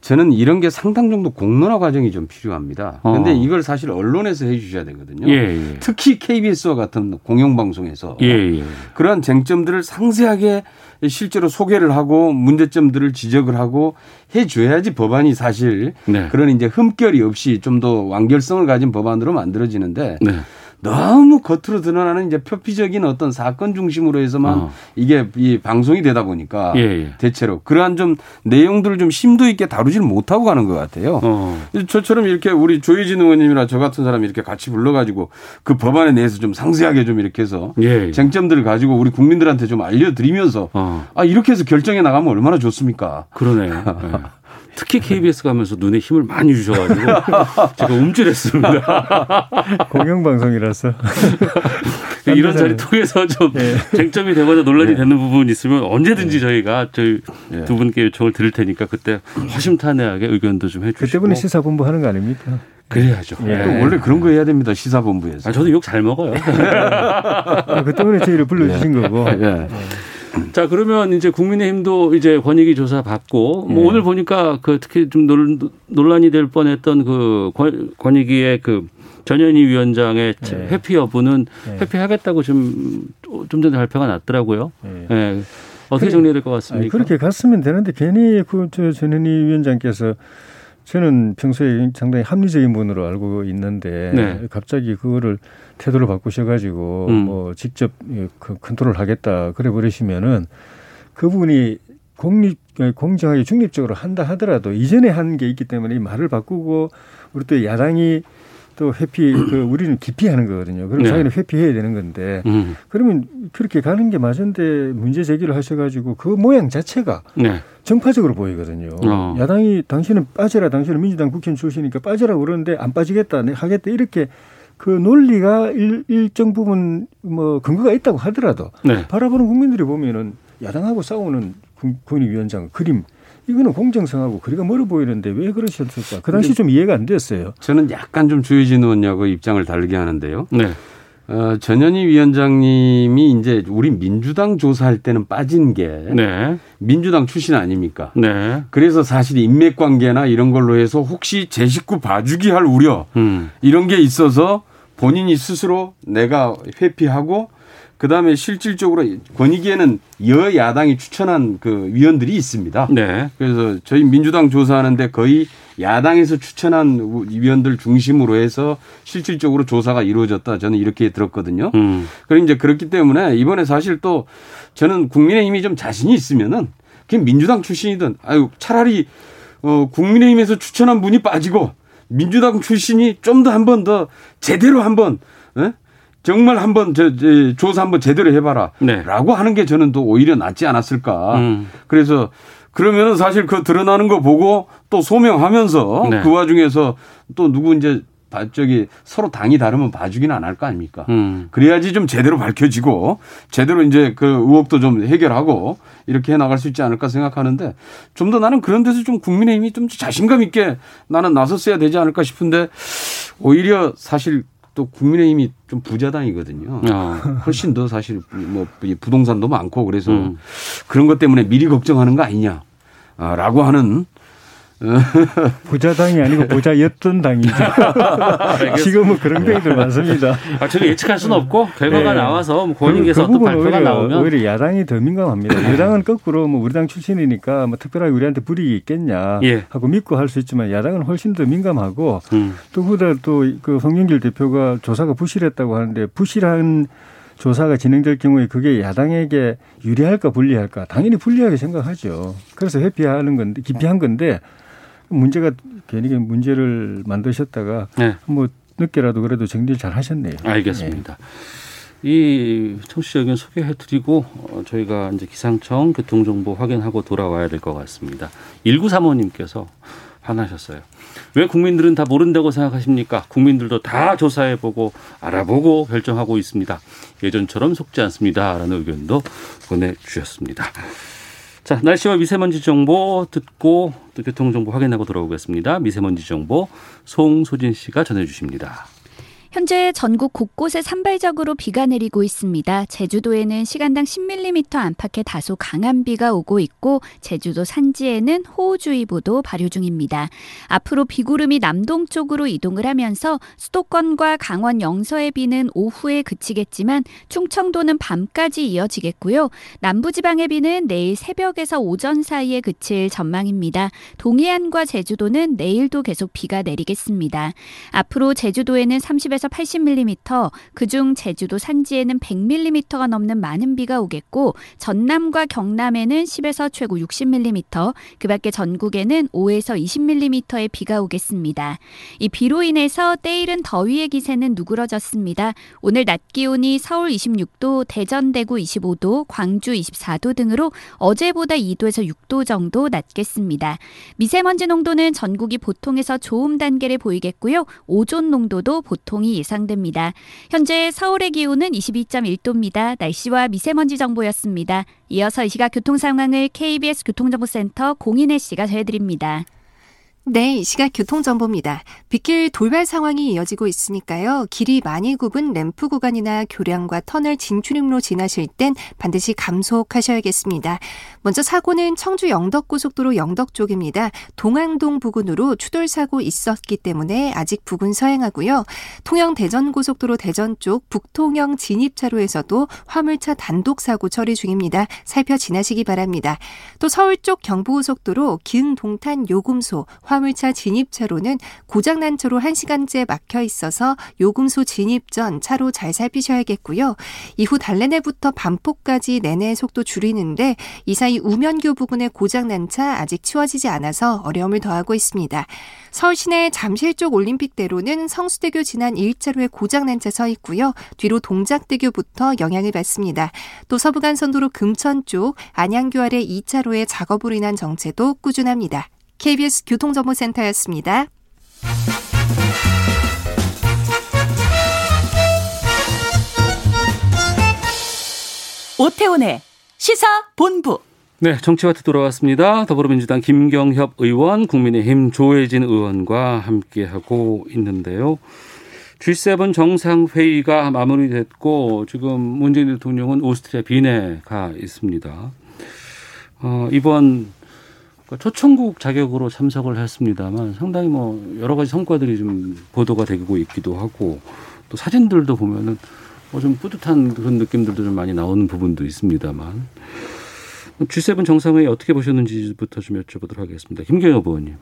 저는 이런 게 상당 정도 공론화 과정이 좀 필요합니다. 그런데 어. 이걸 사실 언론에서 해 주셔야 되거든요. 예, 예. 특히 KBS와 같은 공영방송에서 예, 예, 그러한 쟁점들을 상세하게 실제로 소개를 하고 문제점들을 지적을 하고 해 줘야지 법안이 사실 네. 그런 이제 흠결이 없이 좀 더 완결성을 가진 법안으로 만들어지는데 네. 너무 겉으로 드러나는 이제 표피적인 어떤 사건 중심으로 해서만 어. 이게 이 방송이 되다 보니까 예, 예. 대체로 그러한 좀 내용들을 좀 심도 있게 다루지를 못하고 가는 것 같아요. 어. 저처럼 이렇게 우리 조희진 의원님이나 저 같은 사람이 이렇게 같이 불러가지고 그 법안에 대해서 좀 상세하게 좀 이렇게 해서 예, 예. 쟁점들을 가지고 우리 국민들한테 좀 알려드리면서 어. 아 이렇게 해서 결정해 나가면 얼마나 좋습니까? 그러네. 네. 특히 KBS 가면서 눈에 힘을 많이 주셔가지고 제가 움찔했습니다. 공영방송이라서. 이런 자리 통해서 좀 네. 쟁점이 되거나 논란이 네. 되는 부분이 있으면 언제든지 네. 저희가 저희 네. 두 분께 요청을 드릴 테니까 그때 허심탄회하게 의견도 좀 해주시고. 그때분에 시사본부 하는 거 아닙니까? 그래야죠. 예. 원래 그런 거 해야 됩니다. 시사본부에서. 아, 저도 욕 잘 먹어요. 아, 그 때문에 저희를 불러주신 예. 거고. 예. 자 그러면 이제 국민의힘도 이제 권익위 조사 받고 뭐 네. 오늘 보니까 그 특히 좀 논란이 될 뻔했던 그 권익위의 그 전현희 위원장의 네. 회피 여부는 네. 회피하겠다고 지금 좀 전에 발표가 났더라고요. 네. 네. 어떻게 정리해야 될것 같습니까? 아니, 그렇게 갔으면 되는데 괜히 그 저 전현희 위원장께서 저는 평소에 상당히 합리적인 분으로 알고 있는데 네. 갑자기 그거를 태도를 바꾸셔가지고 음. 뭐 직접 그 컨트롤 하겠다 그래 버리시면은 그분이 공립 공정하게 중립적으로 한다 하더라도 이전에 한 게 있기 때문에 이 말을 바꾸고 우리 또 야당이 또 회피 그 우리는 기피하는 거거든요. 그럼 네. 자기는 회피해야 되는 건데 음. 그러면 그렇게 가는 게 맞은데 문제 제기를 하셔가지고 그 모양 자체가 네. 정파적으로 보이거든요. 어. 야당이 당신은 빠져라, 당신은 민주당 국회의원 출신이니까 빠져라 그러는데 안 빠지겠다, 내 하겠다 이렇게 그 논리가 일, 일정 부분 뭐 근거가 있다고 하더라도 네. 바라보는 국민들이 보면은 야당하고 싸우는 국민위원장 그림 이거는 공정성하고 거리가 멀어 보이는데 왜 그러셨을까? 그 당시 좀 이해가 안 됐어요. 저는 약간 좀 주의진 의원하고 입장을 다르게 하는데요. 네. 어, 전현희 위원장님이 이제 우리 민주당 조사할 때는 빠진 게 네. 민주당 출신 아닙니까? 네. 그래서 사실 인맥 관계나 이런 걸로 해서 혹시 제 식구 봐주기 할 우려 음. 이런 게 있어서 본인이 스스로 내가 회피하고 그다음에 실질적으로 권익위에는 여야당이 추천한 그 위원들이 있습니다. 네. 그래서 저희 민주당 조사하는데 거의 야당에서 추천한 위원들 중심으로 해서 실질적으로 조사가 이루어졌다. 저는 이렇게 들었거든요. 음. 그리고 이제 그렇기 때문에 이번에 사실 또 저는 국민의힘이 좀 자신이 있으면은 그냥 민주당 출신이든 아유 차라리 어 국민의힘에서 추천한 분이 빠지고 민주당 출신이 좀 더 한 번 더 제대로 한번 예? 정말 한번 저, 저 조사 한번 제대로 해봐라. 네. 라고 하는 게 저는 또 오히려 낫지 않았을까. 음. 그래서 그러면은 사실 그 드러나는 거 보고 또 소명하면서 네. 그 와중에서 또 누구 이제 저기 서로 당이 다르면 봐주기는 안 할 거 아닙니까? 음. 그래야지 좀 제대로 밝혀지고 제대로 이제 그 의혹도 좀 해결하고 이렇게 해 나갈 수 있지 않을까 생각하는데 좀 더 나는 그런 데서 좀 국민의힘이 좀 자신감 있게 나는 나섰어야 되지 않을까 싶은데 오히려 사실 또 국민의힘이 좀 부자당이거든요. 어. 훨씬 더 사실 뭐 부동산도 많고 그래서 음. 그런 것 때문에 미리 걱정하는 거 아니냐라고 하는 부자당이 아니고 부자였던 당이죠. 지금은 그런 병들 많습니다. 아, 저게 예측할 수는 없고 결과가 네. 나와서 뭐 권익에서 그, 그 발표가 오히려, 나오면 오히려 야당이 더 민감합니다. 여당은 거꾸로 뭐 우리 당 출신이니까 뭐 특별하게 우리한테 불이익이 있겠냐 예. 하고 믿고 할 수 있지만 야당은 훨씬 더 민감하고 음. 또 그보다 또그 송영길 대표가 조사가 부실했다고 하는데 부실한 조사가 진행될 경우에 그게 야당에게 유리할까 불리할까 당연히 불리하게 생각하죠. 그래서 회피하는 건데 기피한 건데 문제가 괜히 문제를 만드셨다가 네. 뭐 늦게라도 그래도 정리를 잘 하셨네요. 알겠습니다. 네. 이 청취자 의견 소개해드리고 어, 저희가 이제 기상청 교통정보 확인하고 돌아와야 될 것 같습니다. 1935님께서 화나셨어요. 왜 국민들은 다 모른다고 생각하십니까? 국민들도 다 조사해보고 알아보고 결정하고 있습니다. 예전처럼 속지 않습니다. 라는 의견도 보내주셨습니다. 자, 날씨와 미세먼지 정보 듣고 또 교통 정보 확인하고 돌아오겠습니다. 미세먼지 정보 송소진 씨가 전해 주십니다. 현재 전국 곳곳에 산발적으로 비가 내리고 있습니다. 제주도에는 시간당 10mm 안팎의 다소 강한 비가 오고 있고 제주도 산지에는 호우주의보도 발효 중입니다. 앞으로 비구름이 남동쪽으로 이동을 하면서 수도권과 강원 영서의 비는 오후에 그치겠지만 충청도는 밤까지 이어지겠고요. 남부지방의 비는 내일 새벽에서 오전 사이에 그칠 전망입니다. 동해안과 제주도는 내일도 계속 비가 내리겠습니다. 앞으로 제주도에는 30에서 30에서 80mm, 그중 제주도 산지에는 100mm가 넘는 많은 비가 오겠고 전남과 경남에는 10에서 최고 60mm, 그 밖에 전국에는 5에서 20mm의 비가 오겠습니다. 이 비로 인해서 때이른 더위의 기세는 누그러졌습니다. 오늘 낮 기온이 서울 26도, 대전 대구 25도, 광주 24도 등으로 어제보다 2도에서 6도 정도 낮겠습니다. 미세먼지 농도는 전국이 보통에서 좋음 단계를 보이겠고요. 오존 농도도 보통이 영향이 예상됩니다. 현재 서울의 기온은 22.1도입니다. 날씨와 미세먼지 정보였습니다. 이어서 이 시각 교통 상황을 KBS 교통정보센터 공인혜 씨가 전해드립니다. 네, 이 시각 교통정보입니다. 빗길 돌발 상황이 이어지고 있으니까요. 길이 많이 굽은 램프 구간이나 교량과 터널 진출입로 지나실 땐 반드시 감속하셔야겠습니다. 먼저 사고는 청주 영덕고속도로 영덕 쪽입니다. 동안동 부근으로 추돌 사고 있었기 때문에 아직 부근 서행하고요. 통영 대전고속도로 대전 쪽 북통영 진입차로에서도 화물차 단독 사고 처리 중입니다. 살펴 지나시기 바랍니다. 또 서울 쪽 경부고속도로 기흥 동탄 요금소 화 화물차 진입차로는 고장난 차로 1시간째 막혀 있어서 요금소 진입 전 차로 잘 살피셔야겠고요. 이후 달래내부터 반포까지 내내 속도 줄이는데 이 사이 우면교 부근에 고장난 차 아직 치워지지 않아서 어려움을 더하고 있습니다. 서울 시내 잠실 쪽 올림픽대로는 성수대교 지난 1차로에 고장난 차 서 있고요. 뒤로 동작대교부터 영향을 받습니다. 또 서부간선도로 금천 쪽 안양교 아래 2차로에 작업으로 인한 정체도 꾸준합니다. KBS 교통정보센터였습니다. 오태훈의 시사 본부. 네, 정치와트 돌아왔습니다. 더불어민주당 김경협 의원, 국민의힘 조혜진 의원과 함께하고 있는데요. G7 정상회의가 마무리됐고 지금 문재인 대통령은 오스트리아 빈에 가 있습니다. 어, 이번 초청국 자격으로 참석을 했습니다만 상당히 뭐 여러 가지 성과들이 좀 보도가 되고 있기도 하고 또 사진들도 보면은 뭐 좀 뿌듯한 그런 느낌들도 좀 많이 나오는 부분도 있습니다만 G7 정상회의 어떻게 보셨는지부터 좀 여쭤보도록 하겠습니다. 김경엽 의원님.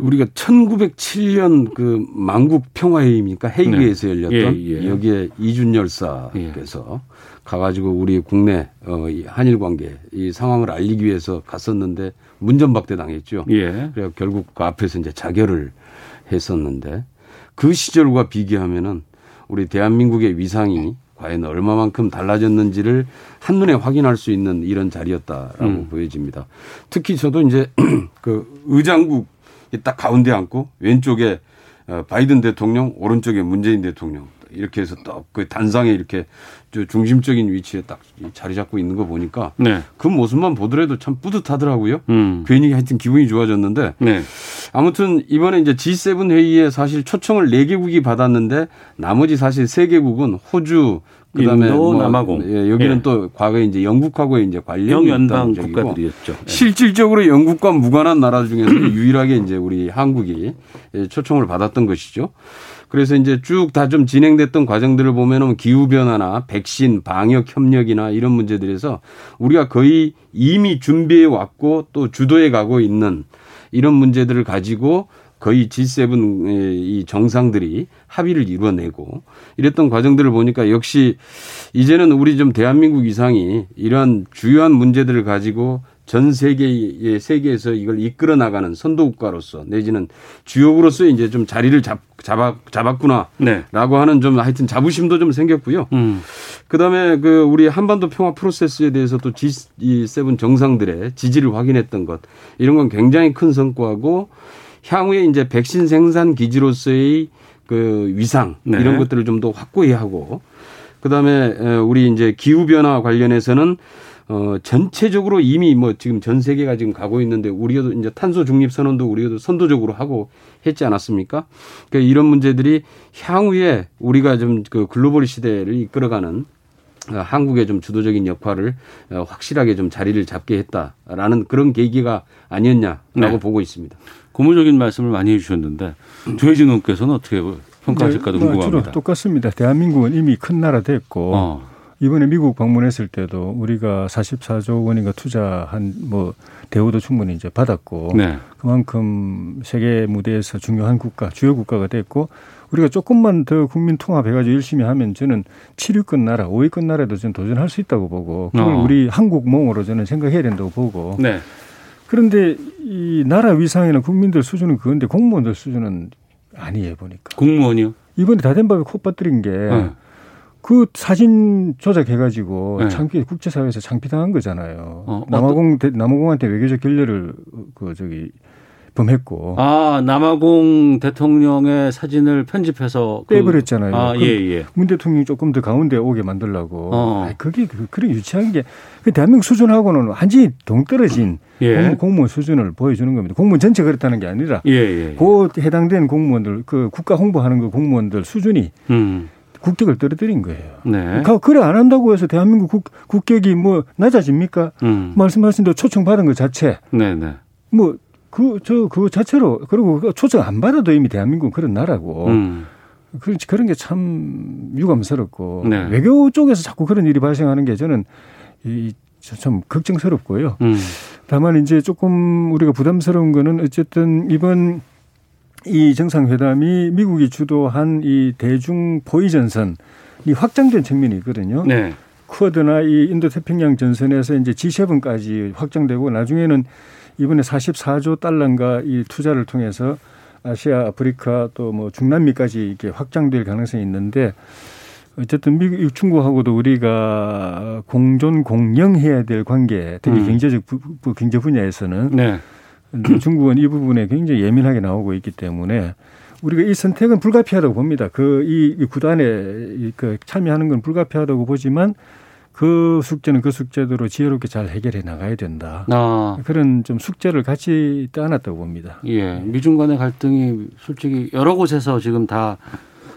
우리가 1907년 그 만국 평화회의입니까? 헤이그에서 네. 열렸던 예, 예. 여기에 이준 열사께서 예. 가가지고 우리 국내 어, 한일 관계 이 상황을 알리기 위해서 갔었는데 문전박대 당했죠. 예. 그래서 결국 그 앞에서 이제 자결을 했었는데 그 시절과 비교하면은 우리 대한민국의 위상이 과연 얼마만큼 달라졌는지를 한눈에 확인할 수 있는 이런 자리였다라고 음. 보여집니다. 특히 저도 이제 그 의장국 딱 가운데 앉고 왼쪽에 어, 바이든 대통령, 오른쪽에 문재인 대통령 이렇게 해서 딱 그 단상에 이렇게 중심적인 위치에 딱 자리 잡고 있는 거 보니까 네. 그 모습만 보더라도 참 뿌듯하더라고요. 음. 괜히 하여튼 기분이 좋아졌는데 네. 아무튼 이번에 이제 G7 회의에 사실 초청을 4개국이 받았는데 나머지 사실 3개국은 호주, 그다음에 뭐 남아공. 예, 여기는 예. 또 과거에 이제 영국하고 이제 관련이 영연방 국가들이었죠. 예. 실질적으로 영국과 무관한 나라 중에서 유일하게 이제 우리 한국이 예, 초청을 받았던 것이죠. 그래서 이제 쭉 다 좀 진행됐던 과정들을 보면은 기후 변화나 백신, 방역 협력이나 이런 문제들에서 우리가 거의 이미 준비해 왔고 또 주도해 가고 있는 이런 문제들을 가지고 거의 G7의 이 정상들이 합의를 이루어내고 이랬던 과정들을 보니까 역시 이제는 우리 좀 대한민국 이상이 이러한 주요한 문제들을 가지고 전 세계의 세계에서 이걸 이끌어 나가는 선도 국가로서 내지는 주역으로서 이제 좀 자리를 잡 잡았 잡았구나라고 네. 하는 좀 하여튼 자부심도 좀 생겼고요. 음. 그다음에 그 우리 한반도 평화 프로세스에 대해서 또 G7 정상들의 지지를 확인했던 것 이런 건 굉장히 큰 성과고 향후에 이제 백신 생산 기지로서의 그 위상 네. 이런 것들을 좀 더 확고히 하고 그다음에 우리 이제 기후 변화 관련해서는 어 전체적으로 이미 뭐 지금 전 세계가 지금 가고 있는데 우리도 이제 탄소 중립 선언도 우리도 선도적으로 하고 했지 않았습니까? 그러니까 이런 문제들이 향후에 우리가 좀 그 글로벌 시대를 이끌어가는 어, 한국의 좀 주도적인 역할을 어, 확실하게 좀 자리를 잡게 했다라는 그런 계기가 아니었냐라고 네. 보고 있습니다. 고무적인 말씀을 많이 해주셨는데 조혜진 의원께서는 어떻게 평가하실까도 네, 뭐 궁금합니다. 주로 똑같습니다. 대한민국은 이미 큰 나라 됐고 어. 이번에 미국 방문했을 때도 우리가 44조 원인가 투자한 뭐 대우도 충분히 이제 받았고 네. 그만큼 세계 무대에서 중요한 국가, 주요 국가가 됐고 우리가 조금만 더 국민 통합해가지고 열심히 하면 저는 7위권 나라, 5위권 나라에도 저는 도전할 수 있다고 보고 그걸 어. 우리 한국몽으로 저는 생각해야 된다고 보고 네. 그런데 이 나라 위상이나 국민들 수준은 그건데 공무원들 수준은 아니에요 보니까. 공무원이요? 이번에 다된밥에 콧 빠뜨린 게. 네. 그 사진 조작해가지고 네. 창피 국제사회에서 창피당한 거잖아요. 어, 남아공 남아공한테 외교적 결례를 그 저기 범했고. 아 남아공 대통령의 사진을 편집해서 그 빼버렸잖아요. 아, 예, 예. 문 대통령이 조금 더 가운데 오게 만들라고. 어. 아니, 그게 그, 그런 유치한 게 그 대한민국 수준하고는 완전히 동떨어진 예. 공무원 수준을 보여주는 겁니다. 공무원 전체 그렇다는 게 아니라 예, 예. 그 해당된 공무원들 그 국가 홍보하는 그 공무원들 수준이. 음. 국격을 떨어뜨린 거예요. 네. 그래 안 한다고 해서 대한민국 국, 국격이 뭐 낮아집니까? 음. 말씀하신 대로 초청 받은 것 자체. 네네. 네. 뭐 그, 저, 그 자체로, 그리고 그 초청 안 받아도 이미 대한민국은 그런 나라고. 음. 그런, 그런 게 참 유감스럽고. 네. 외교 쪽에서 자꾸 그런 일이 발생하는 게 저는 이, 참 걱정스럽고요. 음. 다만 이제 조금 우리가 부담스러운 거는 어쨌든 이번 이 정상회담이 미국이 주도한 이 대중 포위전선이 확장된 측면이 있거든요. 네. 쿼드나 이 인도 태평양 전선에서 이제 G7까지 확장되고 나중에는 이번에 44조 달러인가 이 투자를 통해서 아시아, 아프리카 또 뭐 중남미까지 이렇게 확장될 가능성이 있는데 어쨌든 미국, 중국하고도 우리가 공존 공영해야 될 관계, 특히 음. 경제적 부, 경제 분야에서는 네. 중국은 이 부분에 굉장히 예민하게 나오고 있기 때문에 우리가 이 선택은 불가피하다고 봅니다. 그이 이 구단에 그 참여하는 건 불가피하다고 보지만 그 숙제는 그 숙제대로 지혜롭게 잘 해결해 나가야 된다. 아. 그런 좀 숙제를 같이 떠안았다고 봅니다. 예. 미중 간의 갈등이 솔직히 여러 곳에서 지금 다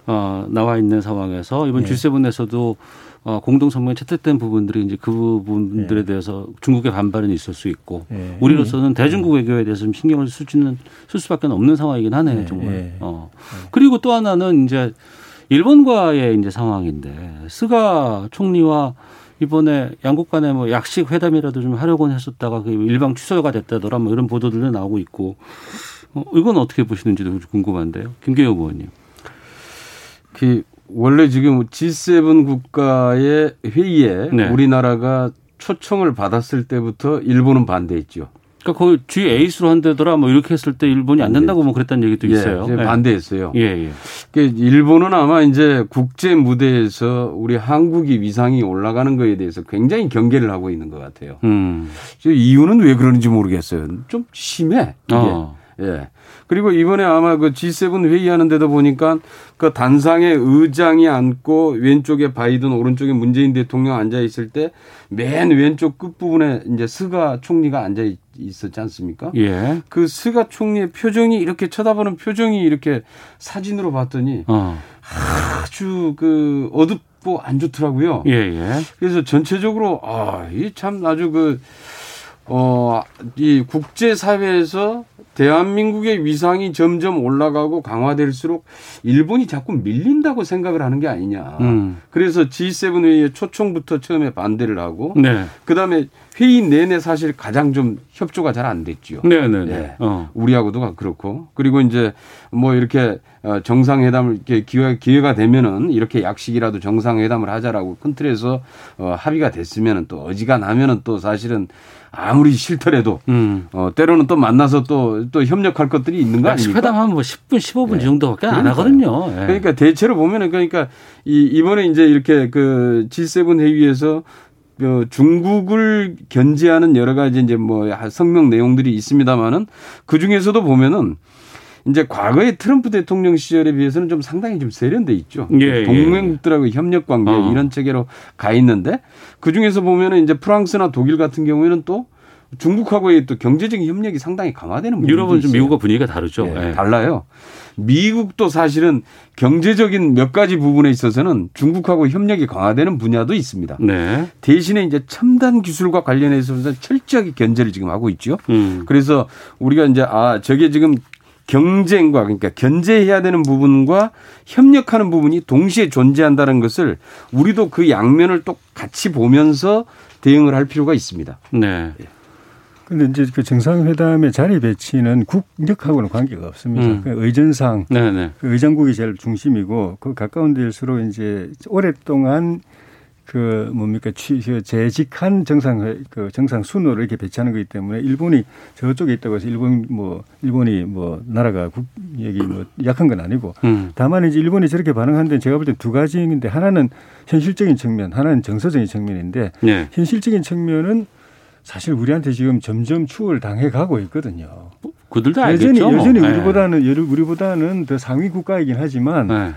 어, 나와 있는 상황에서 이번 예. G7에서도 어, 공동 성명에 채택된 부분들이 이제 그 부분들에 예. 대해서 중국의 반발은 있을 수 있고 예. 우리로서는 대중국 외교에 대해서 좀 신경을 쓰지는 쓸 수밖에 없는 상황이긴 하네요, 예. 정말. 예. 어. 그리고 또 하나는 이제 일본과의 이제 상황인데 스가 총리와 이번에 양국 간에 뭐 약식 회담이라도 좀 하려고 했었다가 그 일방 취소가 됐다더라 뭐 이런 보도들도 나오고 있고 어, 이건 어떻게 보시는지도 궁금한데요. 김계호 의원님. 그 원래 지금 G7 국가의 회의에 네. 우리나라가 초청을 받았을 때부터 일본은 반대했죠. 그러니까 거의 G8으로 한다더라 뭐 이렇게 했을 때 일본이 안 된다고 뭐 그랬다는 얘기도 예, 있어요. 예, 반대했어요. 예, 예. 그러니까 일본은 아마 이제 국제 무대에서 우리 한국이 위상이 올라가는 거에 대해서 굉장히 경계를 하고 있는 것 같아요. 음. 이유는 왜 그러는지 모르겠어요. 좀 심해. 이게. 어. 예. 그리고 이번에 아마 그 G7 회의하는 데도 보니까 그 단상에 의장이 앉고 왼쪽에 바이든 오른쪽에 문재인 대통령 앉아 있을 때 맨 왼쪽 끝부분에 이제 스가 총리가 앉아 있었지 않습니까? 예. 그 스가 총리의 표정이 이렇게 쳐다보는 표정이 이렇게 사진으로 봤더니 어. 아주 그 어둡 뭐안 좋더라고요. 예, 예. 그래서 전체적으로 아, 이 참 아주 그 어, 이 국제사회에서 대한민국의 위상이 점점 올라가고 강화될수록 일본이 자꾸 밀린다고 생각을 하는 게 아니냐. 음. 그래서 G7 회의에 초청부터 처음에 반대를 하고, 네. 그 다음에 회의 내내 사실 가장 좀 협조가 잘 안 됐죠. 네네네. 네, 네. 네. 어. 우리하고도 그렇고, 그리고 이제 뭐 이렇게 어, 정상회담을 이렇게 기회, 기회가 되면은 이렇게 약식이라도 정상회담을 하자라고 큰 틀에서 어, 합의가 됐으면은 또 어지가 나면은 또 사실은 아무리 싫더라도 음. 어, 때로는 또 만나서 또, 또 협력할 것들이 있는 거 아닙니까? 회담하면 뭐 10분, 15분 네. 정도밖에 안 하거든요. 네. 그러니까 대체로 보면은 그러니까 이, 이번에 이제 이렇게 그 G7 회의에서 그 중국을 견제하는 여러 가지 이제 뭐 성명 내용들이 있습니다만은 그 중에서도 보면은 이제 과거의 트럼프 대통령 시절에 비해서는 좀 상당히 좀 세련돼 있죠. 예, 예. 동맹국들하고 예. 협력 관계 어. 이런 체계로 가 있는데 그 중에서 보면은 이제 프랑스나 독일 같은 경우에는 또 중국하고의 또 경제적인 협력이 상당히 강화되는 유럽은 좀 미국과 분위기가 다르죠. 네, 네. 달라요. 미국도 사실은 경제적인 몇 가지 부분에 있어서는 중국하고 협력이 강화되는 분야도 있습니다. 네. 대신에 이제 첨단 기술과 관련해서 철저하게 견제를 지금 하고 있죠. 음. 그래서 우리가 이제 아 저게 지금 경쟁과 그러니까 견제해야 되는 부분과 협력하는 부분이 동시에 존재한다는 것을 우리도 그 양면을 또 같이 보면서 대응을 할 필요가 있습니다. 네. 그런데 이제 그 정상회담의 자리 배치는 국력하고는 관계가 없습니다. 음. 그 의전상 네네. 그 의장국이 제일 중심이고 그 가까운 데일수록 이제 오랫동안 그 뭡니까 취그 재직한 정상 그 정상 순으로 이렇게 배치하는 거기 때문에 일본이 저쪽에 있다고 해서 일본 뭐 일본이 뭐 나라가 국 얘기 뭐 약한 건 아니고 음. 다만 이제 일본이 저렇게 반응한 데는 제가 볼 때 두 가지인데 하나는 현실적인 측면, 하나는 정서적인 측면인데 네. 현실적인 측면은 사실 우리한테 지금 점점 추월 당해 가고 있거든요. 그들도 알겠죠. 여전히 여전히 뭐. 우리보다는 네. 우리보다는 더 상위 국가이긴 하지만 네.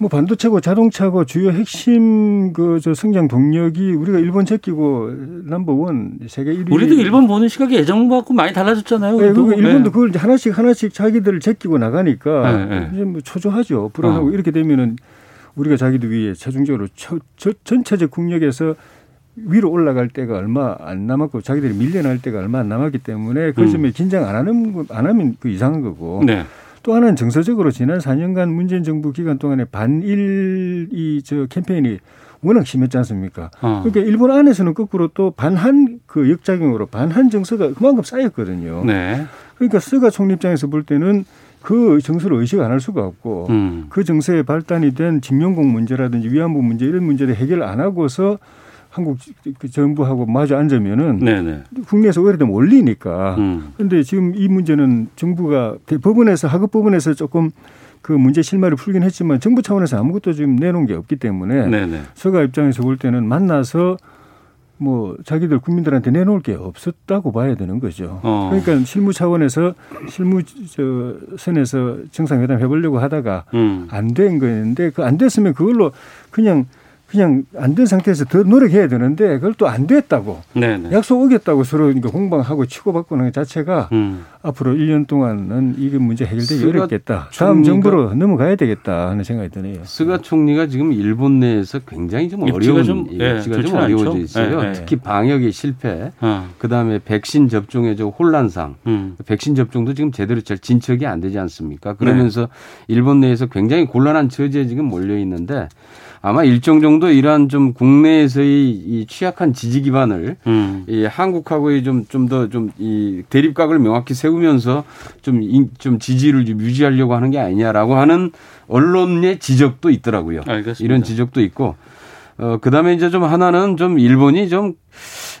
뭐 반도체고 자동차고 주요 핵심 그 저 성장 동력이 우리가 일본 제끼고 넘버 원 세계 1위. 우리도 일본 보는 시각이 예전하고 많이 달라졌잖아요. 네, 그러니까 일본도 네. 그걸 하나씩 하나씩 자기들을 제끼고 나가니까 네, 네. 이제 뭐 초조하죠. 불안하고 어. 이렇게 되면은 우리가 자기들 위해 최종적으로 저, 저, 전체적 국력에서 위로 올라갈 때가 얼마 안 남았고 자기들이 밀려날 때가 얼마 안 남았기 때문에 그 점에 음. 긴장 안 하는 안 하면 그 이상한 거고. 네. 또 하나는 정서적으로 지난 4년간 문재인 정부 기간 동안에 반일 이 저 캠페인이 워낙 심했지 않습니까? 어. 그러니까 일본 안에서는 거꾸로 또 반한 그 역작용으로 반한 정서가 그만큼 쌓였거든요. 네. 그러니까 스가 총리 입장에서 볼 때는 그 정서를 의식 안 할 수가 없고 음. 그 정서에 발단이 된 징용공 문제라든지 위안부 문제 이런 문제를 해결 안 하고서 한국 그 정부하고 마주 앉으면은 네네. 국내에서 오히려 좀 올리니까. 그런데 음. 지금 이 문제는 정부가 법원에서 하급 법원에서 조금 그 문제 실마리를 풀긴 했지만 정부 차원에서 아무것도 지금 내놓은 게 없기 때문에 네네. 서가 입장에서 볼 때는 만나서 뭐 자기들 국민들한테 내놓을 게 없었다고 봐야 되는 거죠. 어. 그러니까 실무 차원에서 실무 저 선에서 정상회담 해보려고 하다가 음. 안된 거였는데 그 안 됐으면 그걸로 그냥 그냥 안 된 상태에서 더 노력해야 되는데 그걸 또 안 됐다고 네네. 약속 어겼다고 서로 그러니까 공방하고 치고받고 하는 것 자체가 음. 앞으로 1년 동안은 이게 문제 해결되기 어렵겠다. 다음 정부로 넘어가야 되겠다 하는 생각이 드네요. 스가 총리가 지금 일본 내에서 굉장히 좀 어려운 좀, 예, 입지가 좀 어려워져 있어요. 네, 네. 특히 방역의 실패, 어. 그다음에 백신 접종의 저 혼란상, 음. 백신 접종도 지금 제대로 잘 진척이 안 되지 않습니까? 그러면서 네. 일본 내에서 굉장히 곤란한 처지에 지금 몰려 있는데 아마 일정 정도 이러한 좀 국내에서의 이 취약한 지지 기반을 음. 이 한국하고의 좀 좀 더 좀 이 대립각을 명확히 세우면서 좀, 좀 지지를 좀 유지하려고 하는 게 아니냐라고 하는 언론의 지적도 있더라고요. 알겠습니다. 이런 지적도 있고 어, 그 다음에 이제 좀 하나는 좀 일본이 좀,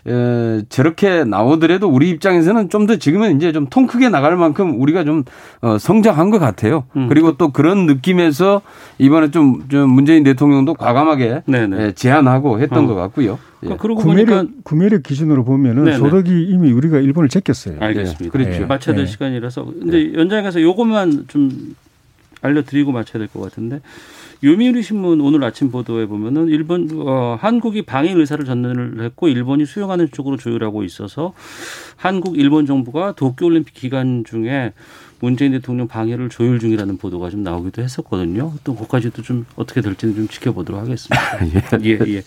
에, 저렇게 나오더라도 우리 입장에서는 좀 더 지금은 이제 좀 통 크게 나갈 만큼 우리가 좀, 어, 성장한 것 같아요. 음. 그리고 또 그런 느낌에서 이번에 좀, 좀 문재인 대통령도 과감하게 에, 제안하고 했던 어. 것 같고요. 예. 그러고 구매력, 구매력 기준으로 보면은 네네. 소득이 이미 우리가 일본을 제꼈어요. 알겠습니다. 네. 그렇죠. 예. 맞춰야 될 네. 시간이라서. 근데 네. 연장해서 요것만 좀 알려드리고 마쳐야 될 것 같은데 요미우리 신문 오늘 아침 보도에 보면은 일본 어, 한국이 방해 의사를 전달을 했고 일본이 수용하는 쪽으로 조율하고 있어서 한국 일본 정부가 도쿄 올림픽 기간 중에 문재인 대통령 방해를 조율 중이라는 보도가 좀 나오기도 했었거든요. 또 그까지도 좀 어떻게 될지는 좀 지켜보도록 하겠습니다. 예, 예. 예.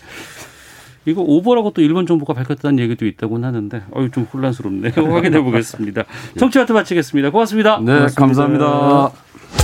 이거 오버라고 또 일본 정부가 밝혔다는 얘기도 있다고는 하는데 어유 좀 혼란스럽네요. 확인해 보겠습니다. 정치와트 마치겠습니다. 고맙습니다. 네, 고맙습니다. 감사합니다.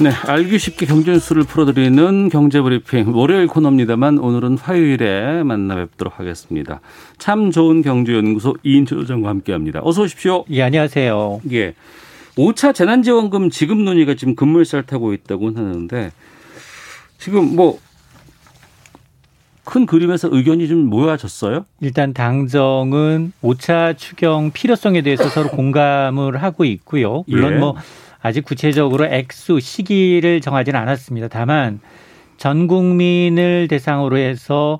네, 알기 쉽게 경제 뉴스를 풀어드리는 경제브리핑 월요일 코너입니다만 오늘은 화요일에 만나 뵙도록 하겠습니다. 참 좋은 경제연구소 이인철 소장과 함께합니다. 어서 오십시오. 예, 안녕하세요. 예, 5차 재난지원금 지급 논의가 지금 급물살 타고 있다고 하는데 지금 뭐 큰 그림에서 의견이 좀 모여졌어요? 일단 당정은 5차 추경 필요성에 대해서 서로 공감을 하고 있고요. 물론 예. 뭐 아직 구체적으로 액수 시기를 정하지는 않았습니다. 다만 전 국민을 대상으로 해서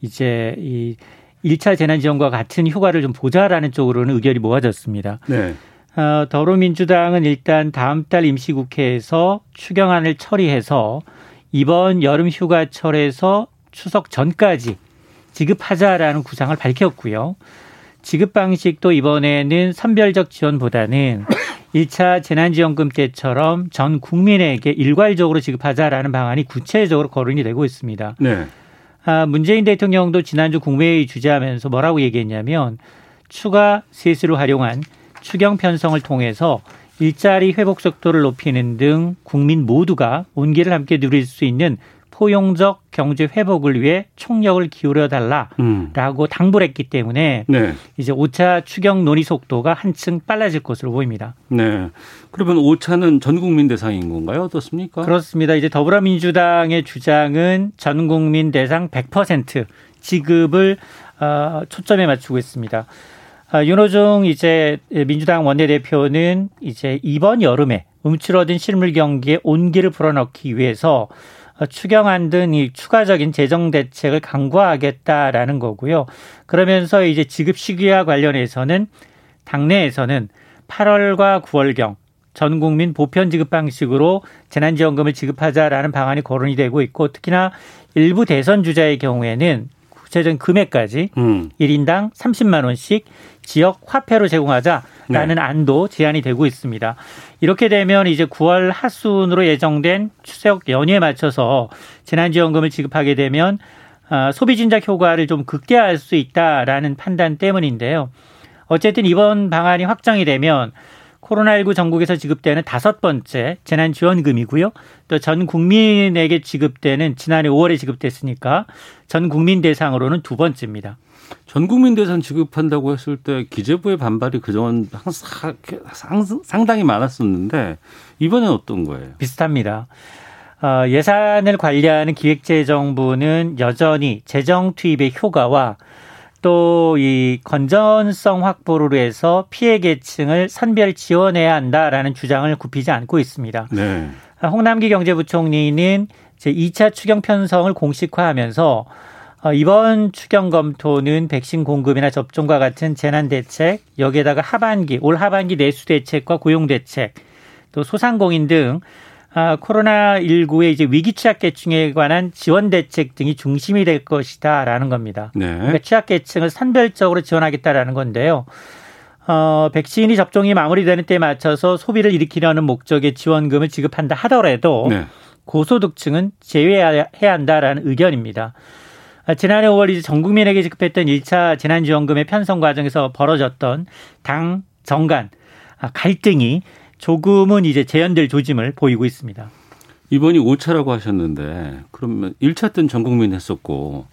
이제 이 1차 재난지원과 같은 효과를 좀 보자라는 쪽으로는 의견이 모아졌습니다. 네. 어, 더불어민주당은 일단 다음 달 임시국회에서 추경안을 처리해서 이번 여름 휴가철에서 추석 전까지 지급하자라는 구상을 밝혔고요. 지급 방식도 이번에는 선별적 지원보다는 1차 재난지원금 때처럼 전 국민에게 일괄적으로 지급하자라는 방안이 구체적으로 거론이 되고 있습니다. 네. 아, 문재인 대통령도 지난주 국무회의 주재하면서 뭐라고 얘기했냐면 추가 세수를 활용한 추경 편성을 통해서 일자리 회복 속도를 높이는 등 국민 모두가 온기를 함께 누릴 수 있는 포용적 경제 회복을 위해 총력을 기울여 달라라고 음. 당부를 했기 때문에 네. 이제 5차 추경 논의 속도가 한층 빨라질 것으로 보입니다. 네. 그러면 5차는 전 국민 대상인 건가요? 어떻습니까? 그렇습니다. 이제 더불어민주당의 주장은 전 국민 대상 100% 지급을 어, 초점에 맞추고 있습니다. 아, 윤호중 이제 민주당 원내대표는 이제 이번 여름에 움츠러든 실물 경기에 온기를 불어넣기 위해서 추경안 등 이 추가적인 재정 대책을 강구하겠다라는 거고요. 그러면서 이제 지급 시기와 관련해서는 당내에서는 8월과 9월경 전 국민 보편 지급 방식으로 재난지원금을 지급하자라는 방안이 거론이 되고 있고 특히나 일부 대선 주자의 경우에는 구체적인 금액까지 음. 1인당 30만 원씩 지역 화폐로 제공하자라는 네. 안도 제안이 되고 있습니다. 이렇게 되면 이제 9월 하순으로 예정된 추석 연휴에 맞춰서 재난지원금을 지급하게 되면 아, 소비 진작 효과를 좀 극대화할 수 있다라는 판단 때문인데요. 어쨌든 이번 방안이 확정이 되면 코로나19 전국에서 지급되는 다섯 번째 재난지원금이고요. 또 전 국민에게 지급되는 지난해 5월에 지급됐으니까 전 국민 대상으로는 두 번째입니다. 전 국민 대상 지급한다고 했을 때 기재부의 반발이 그동안 상당히 많았었는데 이번엔 어떤 거예요? 비슷합니다. 어, 예산을 관리하는 기획재정부는 여전히 재정 투입의 효과와 또 이 건전성 확보를 위해서 피해 계층을 선별 지원해야 한다라는 주장을 굽히지 않고 있습니다. 네. 홍남기 경제부총리는 제 2차 추경 편성을 공식화하면서 어, 이번 추경 검토는 백신 공급이나 접종과 같은 재난 대책, 여기에다가 하반기, 올 하반기 내수 대책과 고용 대책, 또 소상공인 등 아, 코로나19의 이제 위기 취약계층에 관한 지원 대책 등이 중심이 될 것이다라는 겁니다. 네. 그러니까 취약계층을 선별적으로 지원하겠다라는 건데요. 어, 백신이 접종이 마무리되는 때에 맞춰서 소비를 일으키려는 목적의 지원금을 지급한다 하더라도 네. 고소득층은 제외해야 한다라는 의견입니다. 아, 지난해 5월 이제 전 국민에게 지급했던 1차 재난지원금의 편성 과정에서 벌어졌던 당 정간 아, 갈등이 조금은 이제 재현될 조짐을 보이고 있습니다. 이번이 5차라고 하셨는데 그러면 1차 때는 전 국민 했었고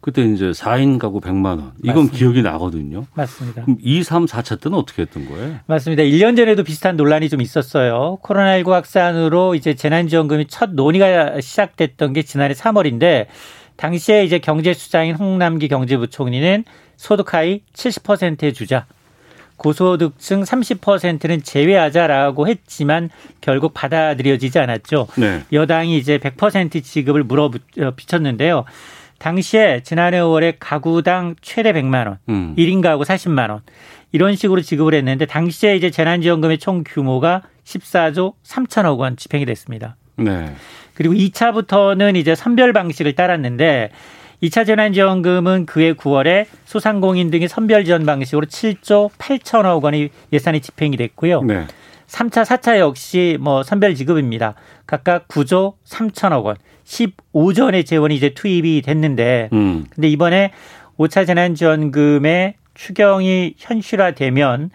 그때 이제 4인 가구 100만 원. 이건 맞습니다. 기억이 나거든요. 맞습니다. 그럼 2, 3, 4차 때는 어떻게 했던 거예요? 맞습니다. 1년 전에도 비슷한 논란이 좀 있었어요. 코로나19 확산으로 이제 재난지원금이 첫 논의가 시작됐던 게 지난해 3월인데 당시에 이제 경제수장인 홍남기 경제부총리는 소득 하위 70%의 주자, 고소득층 30%는 제외하자라고 했지만 결국 받아들여지지 않았죠. 네. 여당이 이제 100% 지급을 물어 비쳤는데요. 당시에 지난해 5월에 가구당 최대 100만 원, 음. 1인 가구 40만 원 이런 식으로 지급을 했는데 당시에 이제 재난지원금의 총 규모가 14조 3천억 원 집행이 됐습니다. 네. 그리고 2차부터는 이제 선별 방식을 따랐는데 2차 재난지원금은 그해 9월에 소상공인 등의 선별 지원 방식으로 7조 8천억 원이 예산이 집행이 됐고요. 네. 3차, 4차 역시 뭐 선별 지급입니다. 각각 9조 3천억 원, 15조 의 재원이 이제 투입이 됐는데, 음. 근데 이번에 5차 재난지원금의 추경이 현실화되면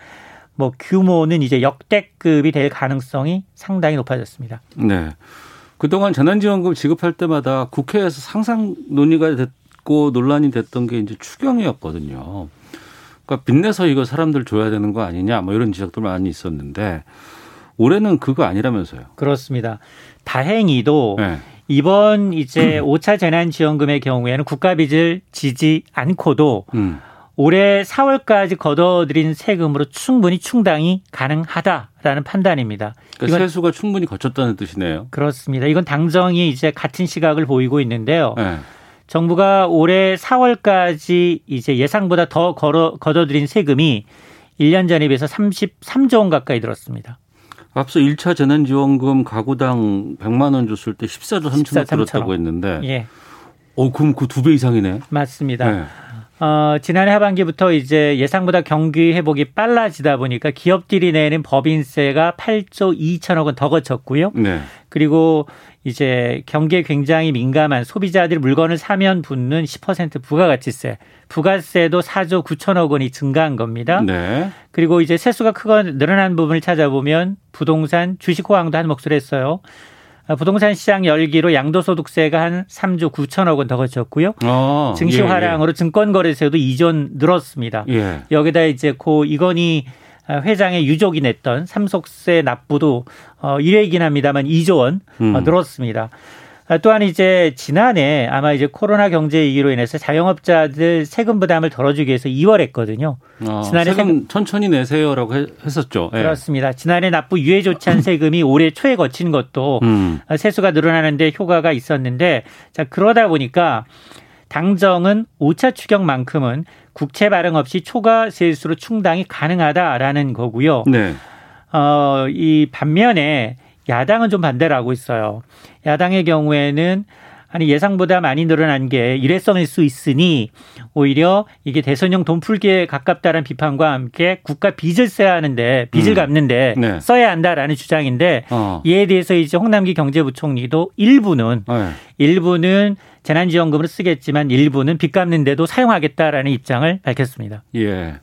뭐 규모는 이제 역대급이 될 가능성이 상당히 높아졌습니다. 네. 그동안 재난지원금 지급할 때마다 국회에서 상상 논의가 됐고 논란이 됐던 게 이제 추경이었거든요. 그러니까 빚내서 이거 사람들 줘야 되는 거 아니냐 뭐 이런 지적도 많이 있었는데 올해는 그거 아니라면서요. 그렇습니다. 다행히도 네. 이번 이제 음. 5차 재난지원금의 경우에는 국가 빚을 지지 않고도 음. 올해 4월까지 걷어들인 세금으로 충분히 충당이 가능하다라는 판단입니다. 그러니까 세수가 충분히 거쳤다는 뜻이네요. 그렇습니다. 이건 당정이 이제 같은 시각을 보이고 있는데요. 네. 정부가 올해 4월까지 이제 예상보다 더 걸어, 걷어들인 세금이 1년 전에 비해서 33조 원 가까이 들었습니다. 앞서 1차 재난지원금 가구당 100만 원 줬을 때 14조 3천억 들었다고 했는데 예. 어, 그럼 그 두 배 이상이네. 맞습니다. 네. 어, 지난해 하반기부터 이제 예상보다 경기 회복이 빨라지다 보니까 기업들이 내는 법인세가 8조 2천억 원 더 거쳤고요. 네. 그리고 이제 경기에 굉장히 민감한 소비자들이 물건을 사면 붙는 10% 부가가치세, 부가세도 4조 9천억 원이 증가한 겁니다. 네. 그리고 이제 세수가 크고 늘어난 부분을 찾아보면 부동산, 주식 호황도 한 몫을 했어요. 아, 부동산 시장 열기로 양도소득세가 한 3조 9천억 원 더 거쳤고요. 어, 증시 예, 화랑으로 예. 증권거래세도 2조 늘었습니다. 예. 여기다 이제 고 이건희 회장의 유족이 냈던 삼속세 납부도 어 1회이긴 합니다만 2조 원 어, 음. 늘었습니다. 아, 또한 이제 지난해 아마 이제 코로나 경제 위기로 인해서 자영업자들 세금 부담을 덜어주기 위해서 2월 했거든요. 어, 지난해 세금, 세금 천천히 내세요라고 했었죠. 네. 그렇습니다. 지난해 납부 유예 조치 한 세금이 올해 초에 거친 것도 음. 세수가 늘어나는데 효과가 있었는데 자 그러다 보니까 당정은 5차 추경만큼은 국채 발행 없이 초과 세수로 충당이 가능하다라는 거고요. 네. 어, 이 반면에 야당은 좀 반대를 하고 있어요. 야당의 경우에는 아니 예상보다 많이 늘어난 게 일회성일 수 있으니 오히려 이게 대선용 돈 풀기에 가깝다는 비판과 함께 국가 빚을 써야 하는데 빚을 음. 갚는데 네. 써야 한다라는 주장인데 어. 이에 대해서 이제 홍남기 경제부총리도 일부는 네. 일부는 재난지원금을 쓰겠지만 일부는 빚 갚는데도 사용하겠다라는 입장을 밝혔습니다. 예.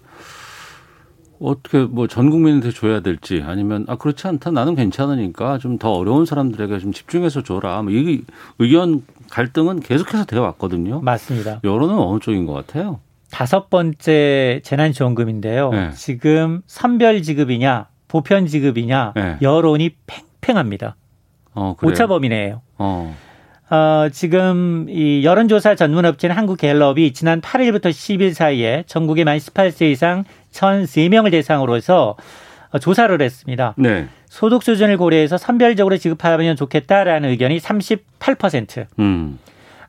어떻게 뭐 전 국민한테 줘야 될지 아니면 아 그렇지 않다 나는 괜찮으니까 좀 더 어려운 사람들에게 좀 집중해서 줘라. 뭐 이 의견 갈등은 계속해서 되어 왔거든요. 맞습니다. 여론은 어느 쪽인 것 같아요? 다섯 번째 재난지원금인데요. 네. 지금 선별 지급이냐 보편 지급이냐 네. 여론이 팽팽합니다. 어, 오차 범위네요. 어. 어, 지금 이 여론조사 전문업체인 한국갤럽이 지난 8일부터 10일 사이에 전국의 만 18세 이상 1,003명을 대상으로 해서 조사를 했습니다. 네. 소득 수준을 고려해서 선별적으로 지급하면 좋겠다라는 의견이 38%. 음.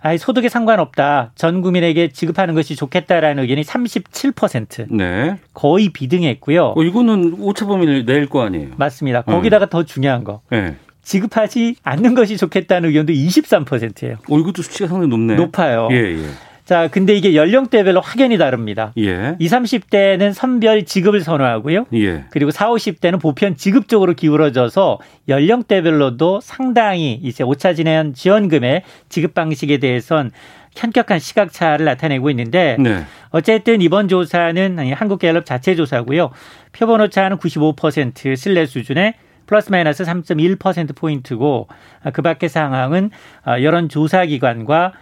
아니 소득에 상관없다. 전 국민에게 지급하는 것이 좋겠다라는 의견이 37%. 네. 거의 비등했고요. 어, 이거는 오차 범위를 낼 거 아니에요. 맞습니다. 거기다가 음. 더 중요한 거. 네. 지급하지 않는 것이 좋겠다는 의견도 23%예요. 어, 이것도 수치가 상당히 높네. 높아요. 예, 예. 자, 근데 이게 연령대별로 확연히 다릅니다. 예. 20, 30대는 선별 지급을 선호하고요. 예. 그리고 40, 50대는 보편 지급 적으로 기울어져서 연령대별로도 상당히 이제 5차 진행 지원금의 지급 방식에 대해선 현격한 시각차를 나타내고 있는데 네. 어쨌든 이번 조사는 한국갤럽 자체 조사고요. 표본 오차는 95% 신뢰 수준의 플러스 마이너스 3.1% 포인트고 그 밖의 상황은 여론조사기관과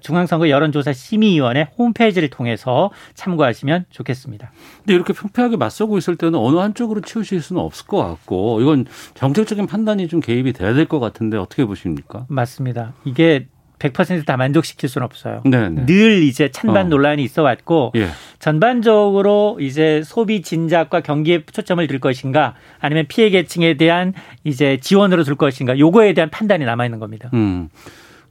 중앙선거 여론조사 심의위원회 홈페이지를 통해서 참고하시면 좋겠습니다. 근데 이렇게 평평하게 맞서고 있을 때는 어느 한쪽으로 치우실 수는 없을 것 같고 이건 정책적인 판단이 좀 개입이 돼야 될 것 같은데 어떻게 보십니까? 맞습니다. 이게 100%다 만족시킬 수는 없어요. 네네. 늘 이제 찬반 어. 논란이 있어 왔고 예. 전반적으로 이제 소비 진작과 경기에 초점을 둘 것인가 아니면 피해 계층에 대한 이제 지원으로 둘 것인가 요거에 대한 판단이 남아 있는 겁니다. 음.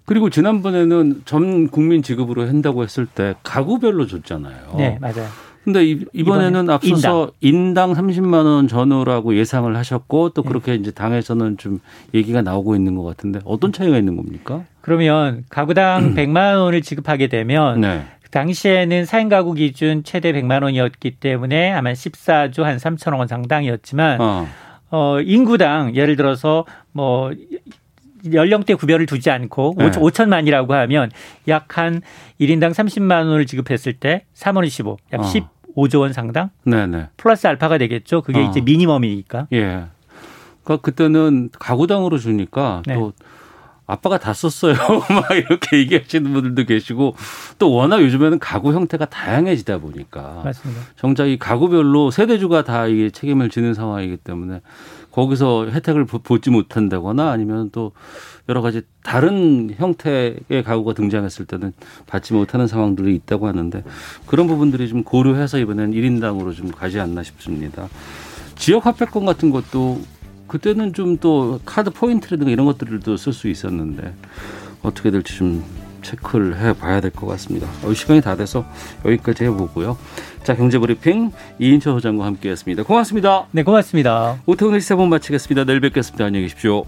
그리고 지난번에는 전 국민 지급으로 한다고 했을 때 가구별로 줬잖아요. 네, 맞아요. 근데 이번에는 앞서서 인당. 인당 30만 원 전후라고 예상을 하셨고 또 네. 그렇게 네. 이제 당에서는 좀 얘기가 나오고 있는 것 같은데 어떤 차이가 있는 겁니까? 그러면 가구당 100만 원을 지급하게 되면 네. 당시에는 4인 가구 기준 최대 100만 원이었기 때문에 아마 14조 한 3천억 원 상당이었지만 어. 어 인구당 예를 들어서 뭐 연령대 구별을 두지 않고 네. 5천만이라고 하면 약 한 1인당 30만 원을 지급했을 때 3원 25, 약 어. 15조 원 상당? 네네. 플러스 알파가 되겠죠. 그게 어. 이제 미니멈이니까. 예. 그러니까 그때는 가구당으로 주니까 네. 또 아빠가 다 썼어요. 막 이렇게 얘기하시는 분들도 계시고 또 워낙 요즘에는 가구 형태가 다양해지다 보니까 맞습니다. 정작 이 가구별로 세대주가 다 이게 책임을 지는 상황이기 때문에 거기서 혜택을 보지 못한다거나 아니면 또 여러 가지 다른 형태의 가구가 등장했을 때는 받지 못하는 상황들이 있다고 하는데 그런 부분들이 좀 고려해서 이번엔 1인당으로 좀 가지 않나 싶습니다. 지역 화폐권 같은 것도 그때는 좀 또 카드 포인트라든가 이런 것들을 쓸수 있었는데 어떻게 될지 좀 체크를 해봐야 될 것 같습니다. 어, 시간이 다 돼서 여기까지 해보고요. 자 경제브리핑 이인철 소장과 함께했습니다. 고맙습니다. 네 고맙습니다. 오태훈의 시사본 마치겠습니다. 내일 뵙겠습니다. 안녕히 계십시오.